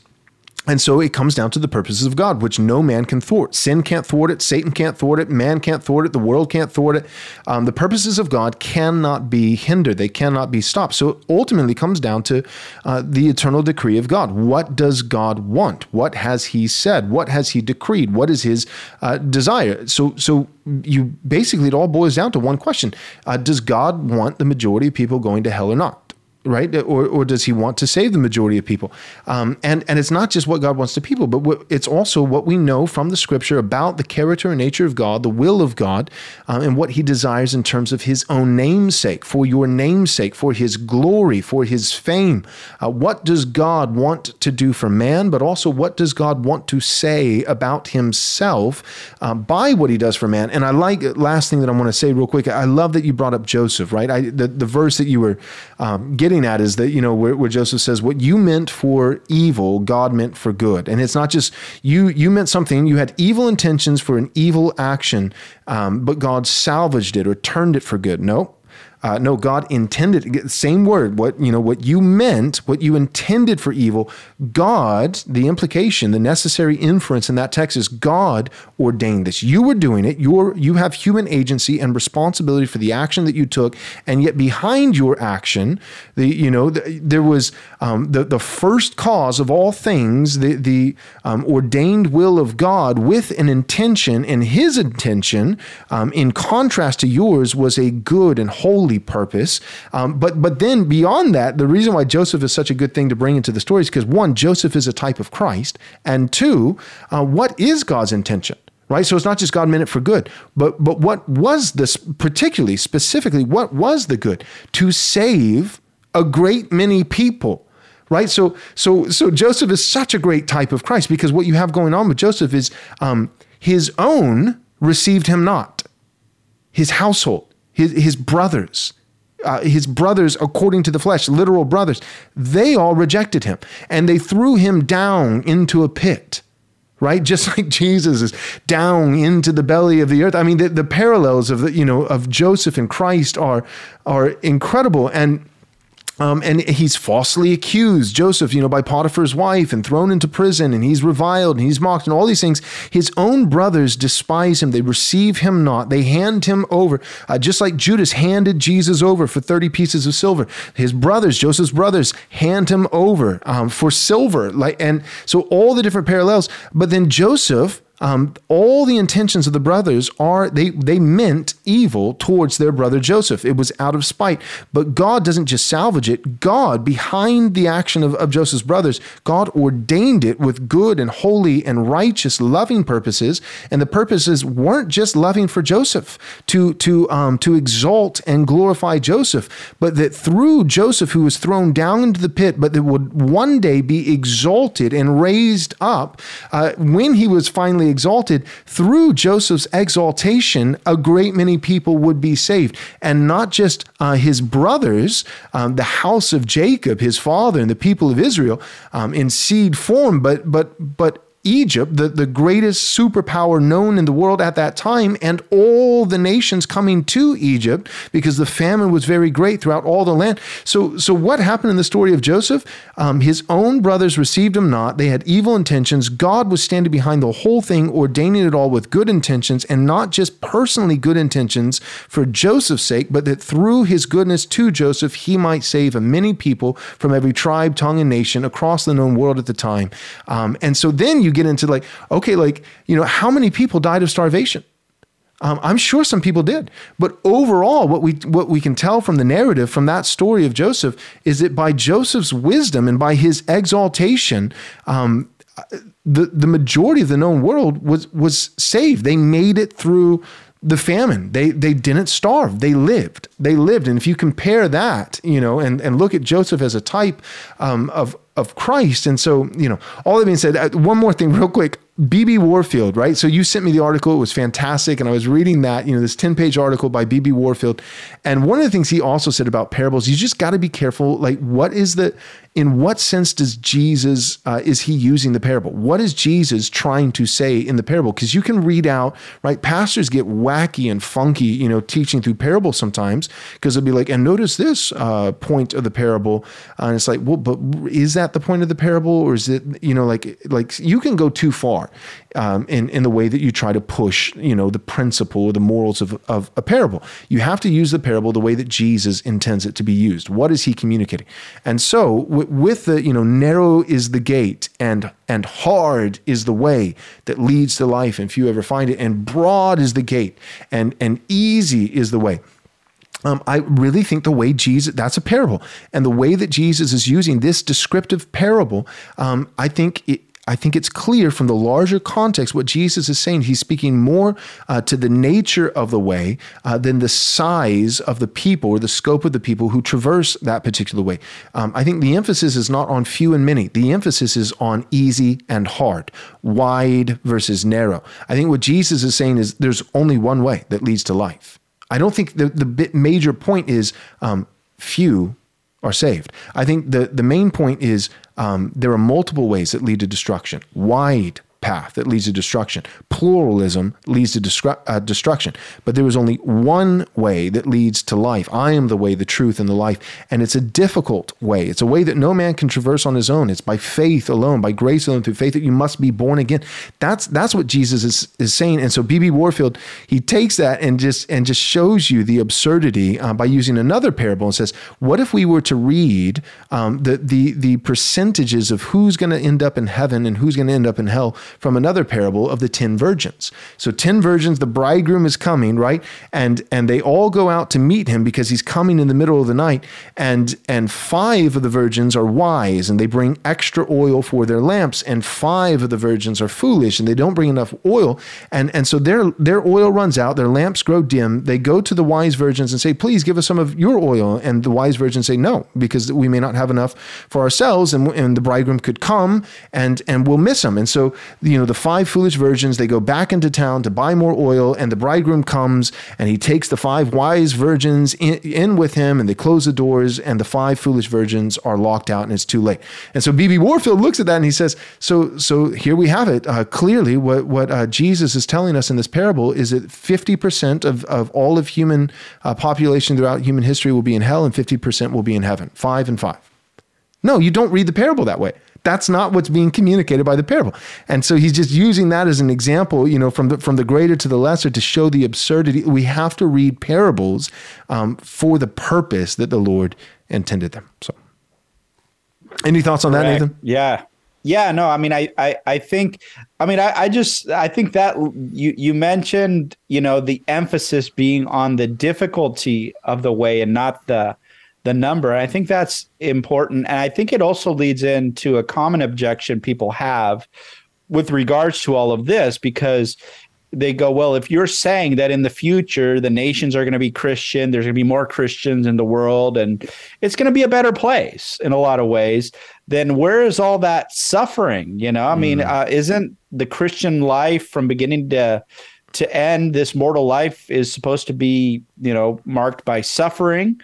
And so it comes down to the purposes of God, which no man can thwart. Sin can't thwart it. Satan can't thwart it. Man can't thwart it. The world can't thwart it. Um, the purposes of God cannot be hindered. They cannot be stopped. So it ultimately comes down to uh, the eternal decree of God. What does God want? What has He said? What has He decreed? What is His uh, desire? So, so you basically it all boils down to one question: uh, Does God want the majority of people going to hell or not? Right? Or, or does he want to save the majority of people? Um, and, and it's not just what God wants to people, but what, it's also what we know from the scripture about the character and nature of God, the will of God, uh, and what he desires in terms of his own namesake, for your namesake, for his glory, for his fame. Uh, what does God want to do for man, but also what does God want to say about himself uh, by what he does for man? And I like, last thing that I want to say real quick, I love that you brought up Joseph, right? I, the, the verse that you were um, getting at is that, you know, where, where, Joseph says, what you meant for evil, God meant for good. And it's not just you, you meant something, you had evil intentions for an evil action, um, but God salvaged it or turned it for good. No, uh, no, God intended same word. What you know, what you meant, what you intended for evil. God, the implication, the necessary inference in that text is God ordained this. You were doing it. You're you have human agency and responsibility for the action that you took, and yet behind your action, the you know the, there was um, the the first cause of all things, the the um, ordained will of God with an intention, and His intention, um, in contrast to yours, was a good and holy holy purpose. Um, but but then beyond that, the reason why Joseph is such a good thing to bring into the story is because one, Joseph is a type of Christ, and two, uh, what is God's intention? Right, so it's not just God meant it for good, but but what was this particularly, specifically, what was the good? To save a great many people right? So, so, so Joseph is such a great type of Christ because what you have going on with Joseph is um, his own received him not, his household his, his brothers uh, his brothers according to the flesh, literal brothers, they all rejected him. And they threw him down into a pit right? Just like jesus is down into the belly of the earth. I mean the, the parallels of the you know of joseph and christ are are incredible. And um, and he's falsely accused, Joseph, you know, by Potiphar's wife and thrown into prison, and he's reviled and he's mocked and all these things. His own brothers despise him. They receive him not. They hand him over, uh, just like Judas handed Jesus over for 30 pieces of silver. His brothers, Joseph's brothers, hand him over um, for silver. Like, and so all the different parallels. But then Joseph, um, all the intentions of the brothers are they they meant evil towards their brother Joseph. It was out of spite. But God doesn't just salvage it. God, behind the action of, of Joseph's brothers, God ordained it with good and holy and righteous, loving purposes. And the purposes weren't just loving for Joseph to to um, to exalt and glorify Joseph, but that through Joseph, who was thrown down into the pit, but that would one day be exalted and raised up uh, when he was finally exalted, through Joseph's exaltation, a great many people would be saved. And not just uh, his brothers, um, the house of Jacob, his father, and the people of Israel um, in seed form, but, but, but Egypt, the, the greatest superpower known in the world at that time, and all the nations coming to Egypt because the famine was very great throughout all the land. So, so what happened in the story of Joseph? Um, his own brothers received him not. They had evil intentions. God was standing behind the whole thing, ordaining it all with good intentions, and not just personally good intentions for Joseph's sake, but that through his goodness to Joseph, he might save a many people from every tribe, tongue, and nation across the known world at the time. Um, and so then you get into like, okay, like, you know, how many people died of starvation? Um, I'm sure some people did, but overall, what we what we can tell from the narrative from that story of Joseph is that by Joseph's wisdom and by his exaltation, um, the the majority of the known world was was saved. They made it through the famine. They they didn't starve. They lived. They lived. And if you compare that, you know, and and look at Joseph as a type um, of of Christ. And so, you know, all that being said, uh, one more thing, real quick. BB Warfield, right? So you sent me the article. It was fantastic. And I was reading that, you know, this 10 page article by BB Warfield. And one of the things he also said about parables, you just got to be careful. Like, what is the, in what sense does Jesus, uh, is he using the parable? What is Jesus trying to say in the parable? Because you can read out, right? Pastors get wacky and funky, you know, teaching through parables sometimes because they'll be like, and notice this uh, point of the parable. Uh, and it's like, well, but is that the point of the parable? Or is it, you know, like, like you can go too far um, in, in the way that you try to push, you know, the principle or the morals of, of a parable. You have to use the parable the way that Jesus intends it to be used. What is he communicating? And so with the, you know, narrow is the gate and and hard is the way that leads to life and few ever find it and broad is the gate and and easy is the way um, I really think the way Jesus, that's a parable. And the way that Jesus is using this descriptive parable, um, I think it, I think it's clear from the larger context what Jesus is saying. He's speaking more uh, to the nature of the way uh, than the size of the people or the scope of the people who traverse that particular way. Um, I think the emphasis is not on few and many, the emphasis is on easy and hard, wide versus narrow. I think what Jesus is saying is there's only one way that leads to life. I don't think the, the major point is um, few are saved. I think the, the main point is um, there are multiple ways that lead to destruction. Wide path that leads to destruction. Pluralism leads to destru- uh, destruction. But there is only one way that leads to life. I am the way, the truth, and the life. And it's a difficult way. It's a way that no man can traverse on his own. It's by faith alone, by grace alone, through faith that you must be born again. That's that's what Jesus is, is saying. And so B.B. Warfield, he takes that and just and just shows you the absurdity uh, by using another parable and says, what if we were to read um, the the the percentages of who's going to end up in heaven and who's going to end up in hell from another parable of the 10 virgins. So 10 virgins, the bridegroom is coming, right? And and they all go out to meet him because he's coming in the middle of the night and and 5 of the virgins are wise and they bring extra oil for their lamps and 5 of the virgins are foolish and they don't bring enough oil and and so their their oil runs out, their lamps grow dim. They go to the wise virgins and say, "Please give us some of your oil." And the wise virgins say, "No, because we may not have enough for ourselves and, and the bridegroom could come and and we'll miss him." And so you know, the five foolish virgins, they go back into town to buy more oil, and the bridegroom comes and he takes the five wise virgins in, in with him, and they close the doors, and the five foolish virgins are locked out, and it's too late. And so B.B. Warfield looks at that and he says, "So, so here we have it. Uh, clearly, what what uh, Jesus is telling us in this parable is that fifty percent of of all of human uh, population throughout human history will be in hell, and fifty percent will be in heaven. Five and five. No, you don't read the parable that way. That's not what's being communicated by the parable. And so he's just using that as an example, you know, from the from the greater to the lesser to show the absurdity. We have to read parables um, for the purpose that the Lord intended them. So, any thoughts on Correct. that, Nathan? Yeah. Yeah, no, I mean, I, I, I think, I mean, I, I just, I think that you, you mentioned, you know, the emphasis being on the difficulty of the way and not the, the number. I think that's important. And I think it also leads into a common objection people have with regards to all of this because they go, well, if you're saying that in the future the nations are going to be Christian, there's going to be more Christians in the world, and it's going to be a better place in a lot of ways, then where is all that suffering? You know, I mm. mean, uh, isn't the Christian life from beginning to to end, this mortal life is supposed to be, you know, marked by suffering?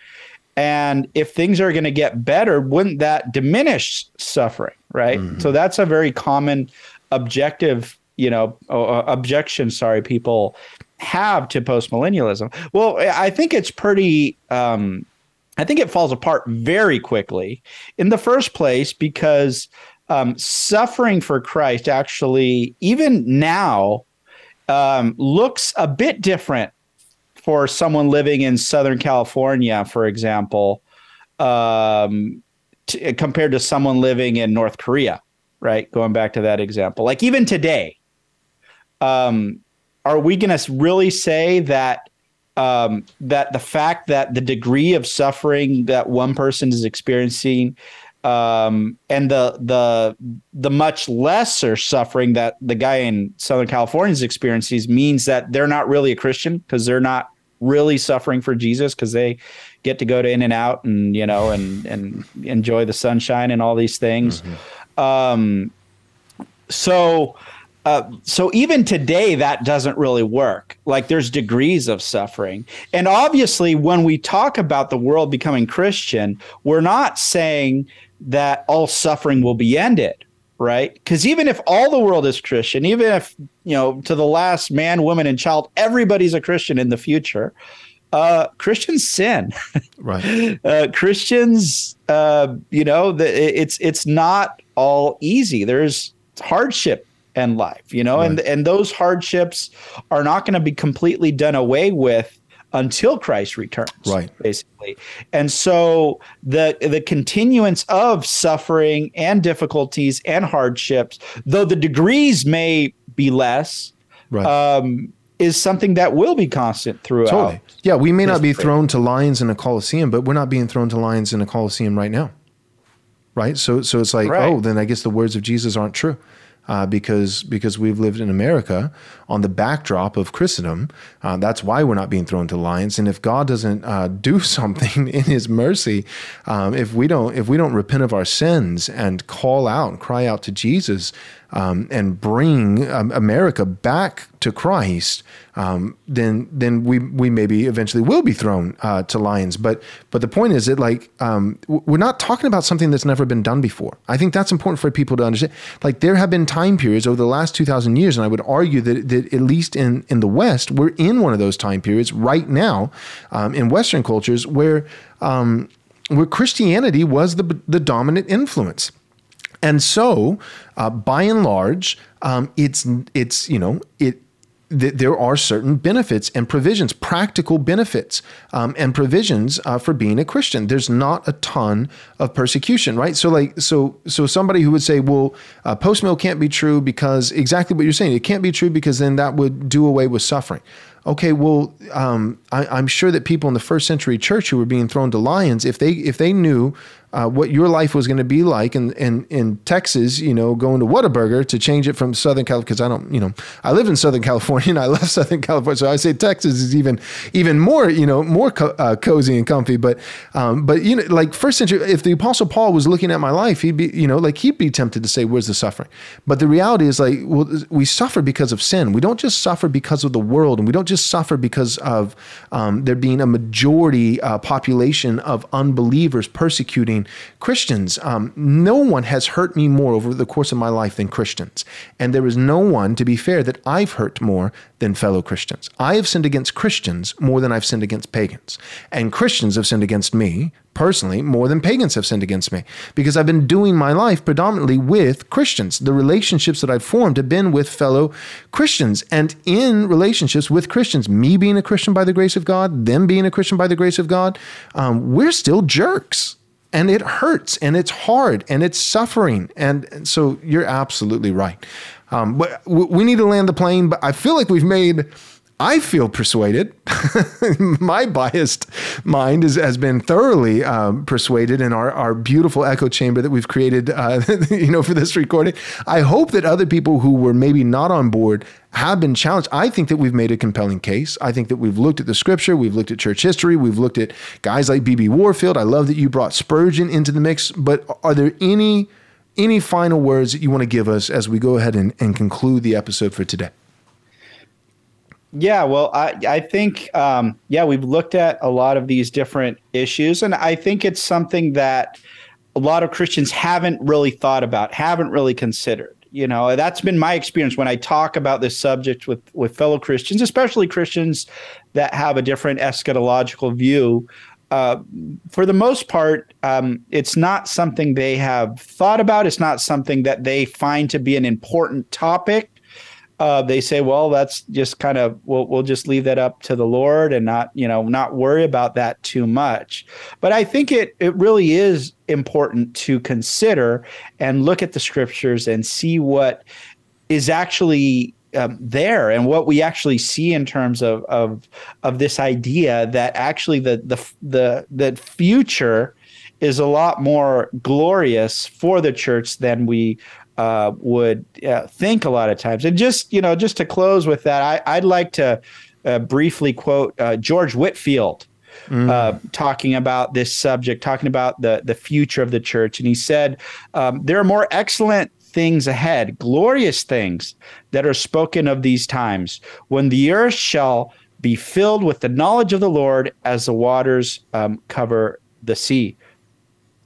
And if things are going to get better, wouldn't that diminish suffering? Right. Mm-hmm. So that's a very common objective, you know, uh, objection, sorry, people have to postmillennialism. Well, I think it's pretty, um, I think it falls apart very quickly in the first place because um, suffering for Christ actually, even now, um, looks a bit different for someone living in Southern California, for example, um, t- compared to someone living in North Korea, right? Going back to that example, like even today, um, are we going to really say that um, that the fact that the degree of suffering that one person is experiencing um, and the the the much lesser suffering that the guy in Southern California is experiencing means that they're not really a Christian because they're not really suffering for Jesus because they get to go to In-N-Out and you know and and enjoy the sunshine and all these things. Mm-hmm. Um, so. Uh, so even today that doesn't really work like there's degrees of suffering and obviously when we talk about the world becoming christian we're not saying that all suffering will be ended right? Because even if all the world is Christian, even if, you know, to the last man, woman, and child, everybody's a Christian in the future, uh, Christians sin. Right. uh, Christians, uh, you know, the, it's it's not all easy. There's hardship in life, you know, right. and and those hardships are not going to be completely done away with until Christ returns. Right. Basically. And so the the continuance of suffering and difficulties and hardships, though the degrees may be less, right. um, is something that will be constant throughout. Totally. Yeah, we may not be thrown to lions in a coliseum, but we're not being thrown to lions in a coliseum right now. Right? So so it's like, right. oh, then I guess the words of Jesus aren't true uh, because because we've lived in America on the backdrop of Christendom. Uh, that's why we're not being thrown to lions. And if God doesn't uh, do something in His mercy, um, if we don't if we don't repent of our sins and call out and cry out to Jesus, um, and bring um, America back to Christ, um, then then we we maybe eventually will be thrown uh, to lions. But but the point is that like um, we're not talking about something that's never been done before. I think that's important for people to understand. Like there have been time periods over the last two thousand years, and I would argue that that at least in in the West, we're in one of those time periods right now um, in Western cultures where um, where Christianity was the the dominant influence. And so, uh, by and large, um, it's it's you know it th- there are certain benefits and provisions, practical benefits um, and provisions uh, for being a Christian. There's not a ton of persecution, right? So, like, so, so somebody who would say, "Well, uh, post mill can't be true because exactly what you're saying. It can't be true because then that would do away with suffering." okay, well, um, I, am sure that people in the first century church who were being thrown to lions, if they if they knew uh, what your life was going to be like in, in, in Texas, you know, going to Whataburger to change it from Southern California. Cause I don't, you know, I live in Southern California and I left Southern California. So I say Texas is even, even more, you know, more co- uh, cozy and comfy. But, um, but, you know, like first century, if the apostle Paul was looking at my life, he'd be, you know, like he'd be tempted to say, where's the suffering? But the reality is like, well, we suffer because of sin. We don't just suffer because of the world and we don't just suffer because of um, there being a majority uh, population of unbelievers persecuting Christians. Um, no one has hurt me more over the course of my life than Christians. And there is no one, to be fair, that I've hurt more than fellow Christians. I have sinned against Christians more than I've sinned against pagans. And Christians have sinned against me personally more than pagans have sinned against me because I've been doing my life predominantly with Christians. The relationships that I've formed have been with fellow Christians and in relationships with Christians. Me being a Christian by the grace of God, them being a Christian by the grace of God, um, we're still jerks. And it hurts and it's hard and it's suffering. And, and so you're absolutely right. Um, but we need to land the plane. But I feel like we've made I feel persuaded. My biased mind is, has been thoroughly um, persuaded in our, our beautiful echo chamber that we've created, uh, you know, for this recording. I hope that other people who were maybe not on board have been challenged. I think that we've made a compelling case. I think that we've looked at the scripture, we've looked at church history, we've looked at guys like B.B. Warfield. I love that you brought Spurgeon into the mix. But are there any any final words that you want to give us as we go ahead and, and conclude the episode for today? Yeah, well, I I think um, yeah we've looked at a lot of these different issues, and I think it's something that a lot of Christians haven't really thought about, haven't really considered. You know, that's been my experience when I talk about this subject with with fellow Christians, especially Christians that have a different eschatological view. Uh, for the most part, um, it's not something they have thought about. It's not something that they find to be an important topic uh, they say, well, that's just kind of we'll we'll just leave that up to the Lord and not you know not worry about that too much. But I think it it really is important to consider and look at the scriptures and see what is actually um, there and what we actually see in terms of of of this idea that actually the the the the future is a lot more glorious for the church than we uh, would uh, think a lot of times. And just you know, just to close with that, I, would like to uh, briefly quote uh, George Whitefield Mm. Uh, talking about this subject, talking about the the future of the church, and he said, um, "There are more excellent things ahead, glorious things that are spoken of these times, when the earth shall be filled with the knowledge of the Lord as the waters um, cover the sea."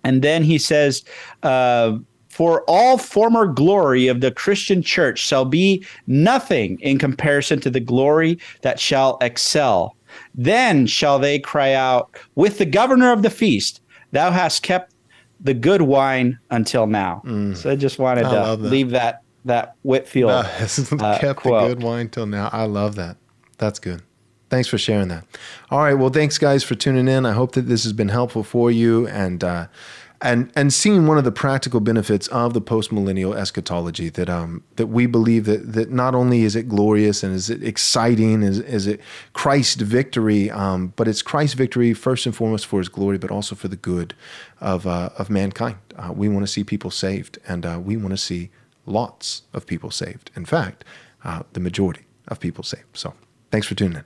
And then he says, uh, for all former glory of the Christian church shall be nothing in comparison to the glory that shall excel. Then shall they cry out with the governor of the feast, Thou hast kept the good wine until now. Mm. So I just wanted I to that. leave that that Whitefield uh, uh, kept quote. the good wine till now. I love that. That's good. Thanks for sharing that. All right. Well, thanks guys for tuning in. I hope that this has been helpful for you and. Uh, and and seeing one of the practical benefits of the postmillennial eschatology that um that we believe that that not only is it glorious and is it exciting is is it Christ's victory um but it's Christ's victory first and foremost for His glory but also for the good of uh, of mankind. Uh, we want to see people saved and uh, we want to see lots of people saved. In fact, uh, the majority of people saved. So thanks for tuning in.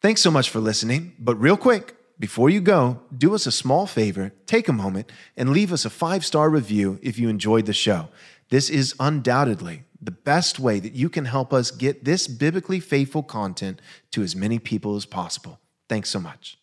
Thanks so much for listening. But real quick before you go, do us a small favor, take a moment, and leave us a five star review if you enjoyed the show. This is undoubtedly the best way that you can help us get this biblically faithful content to as many people as possible. Thanks so much.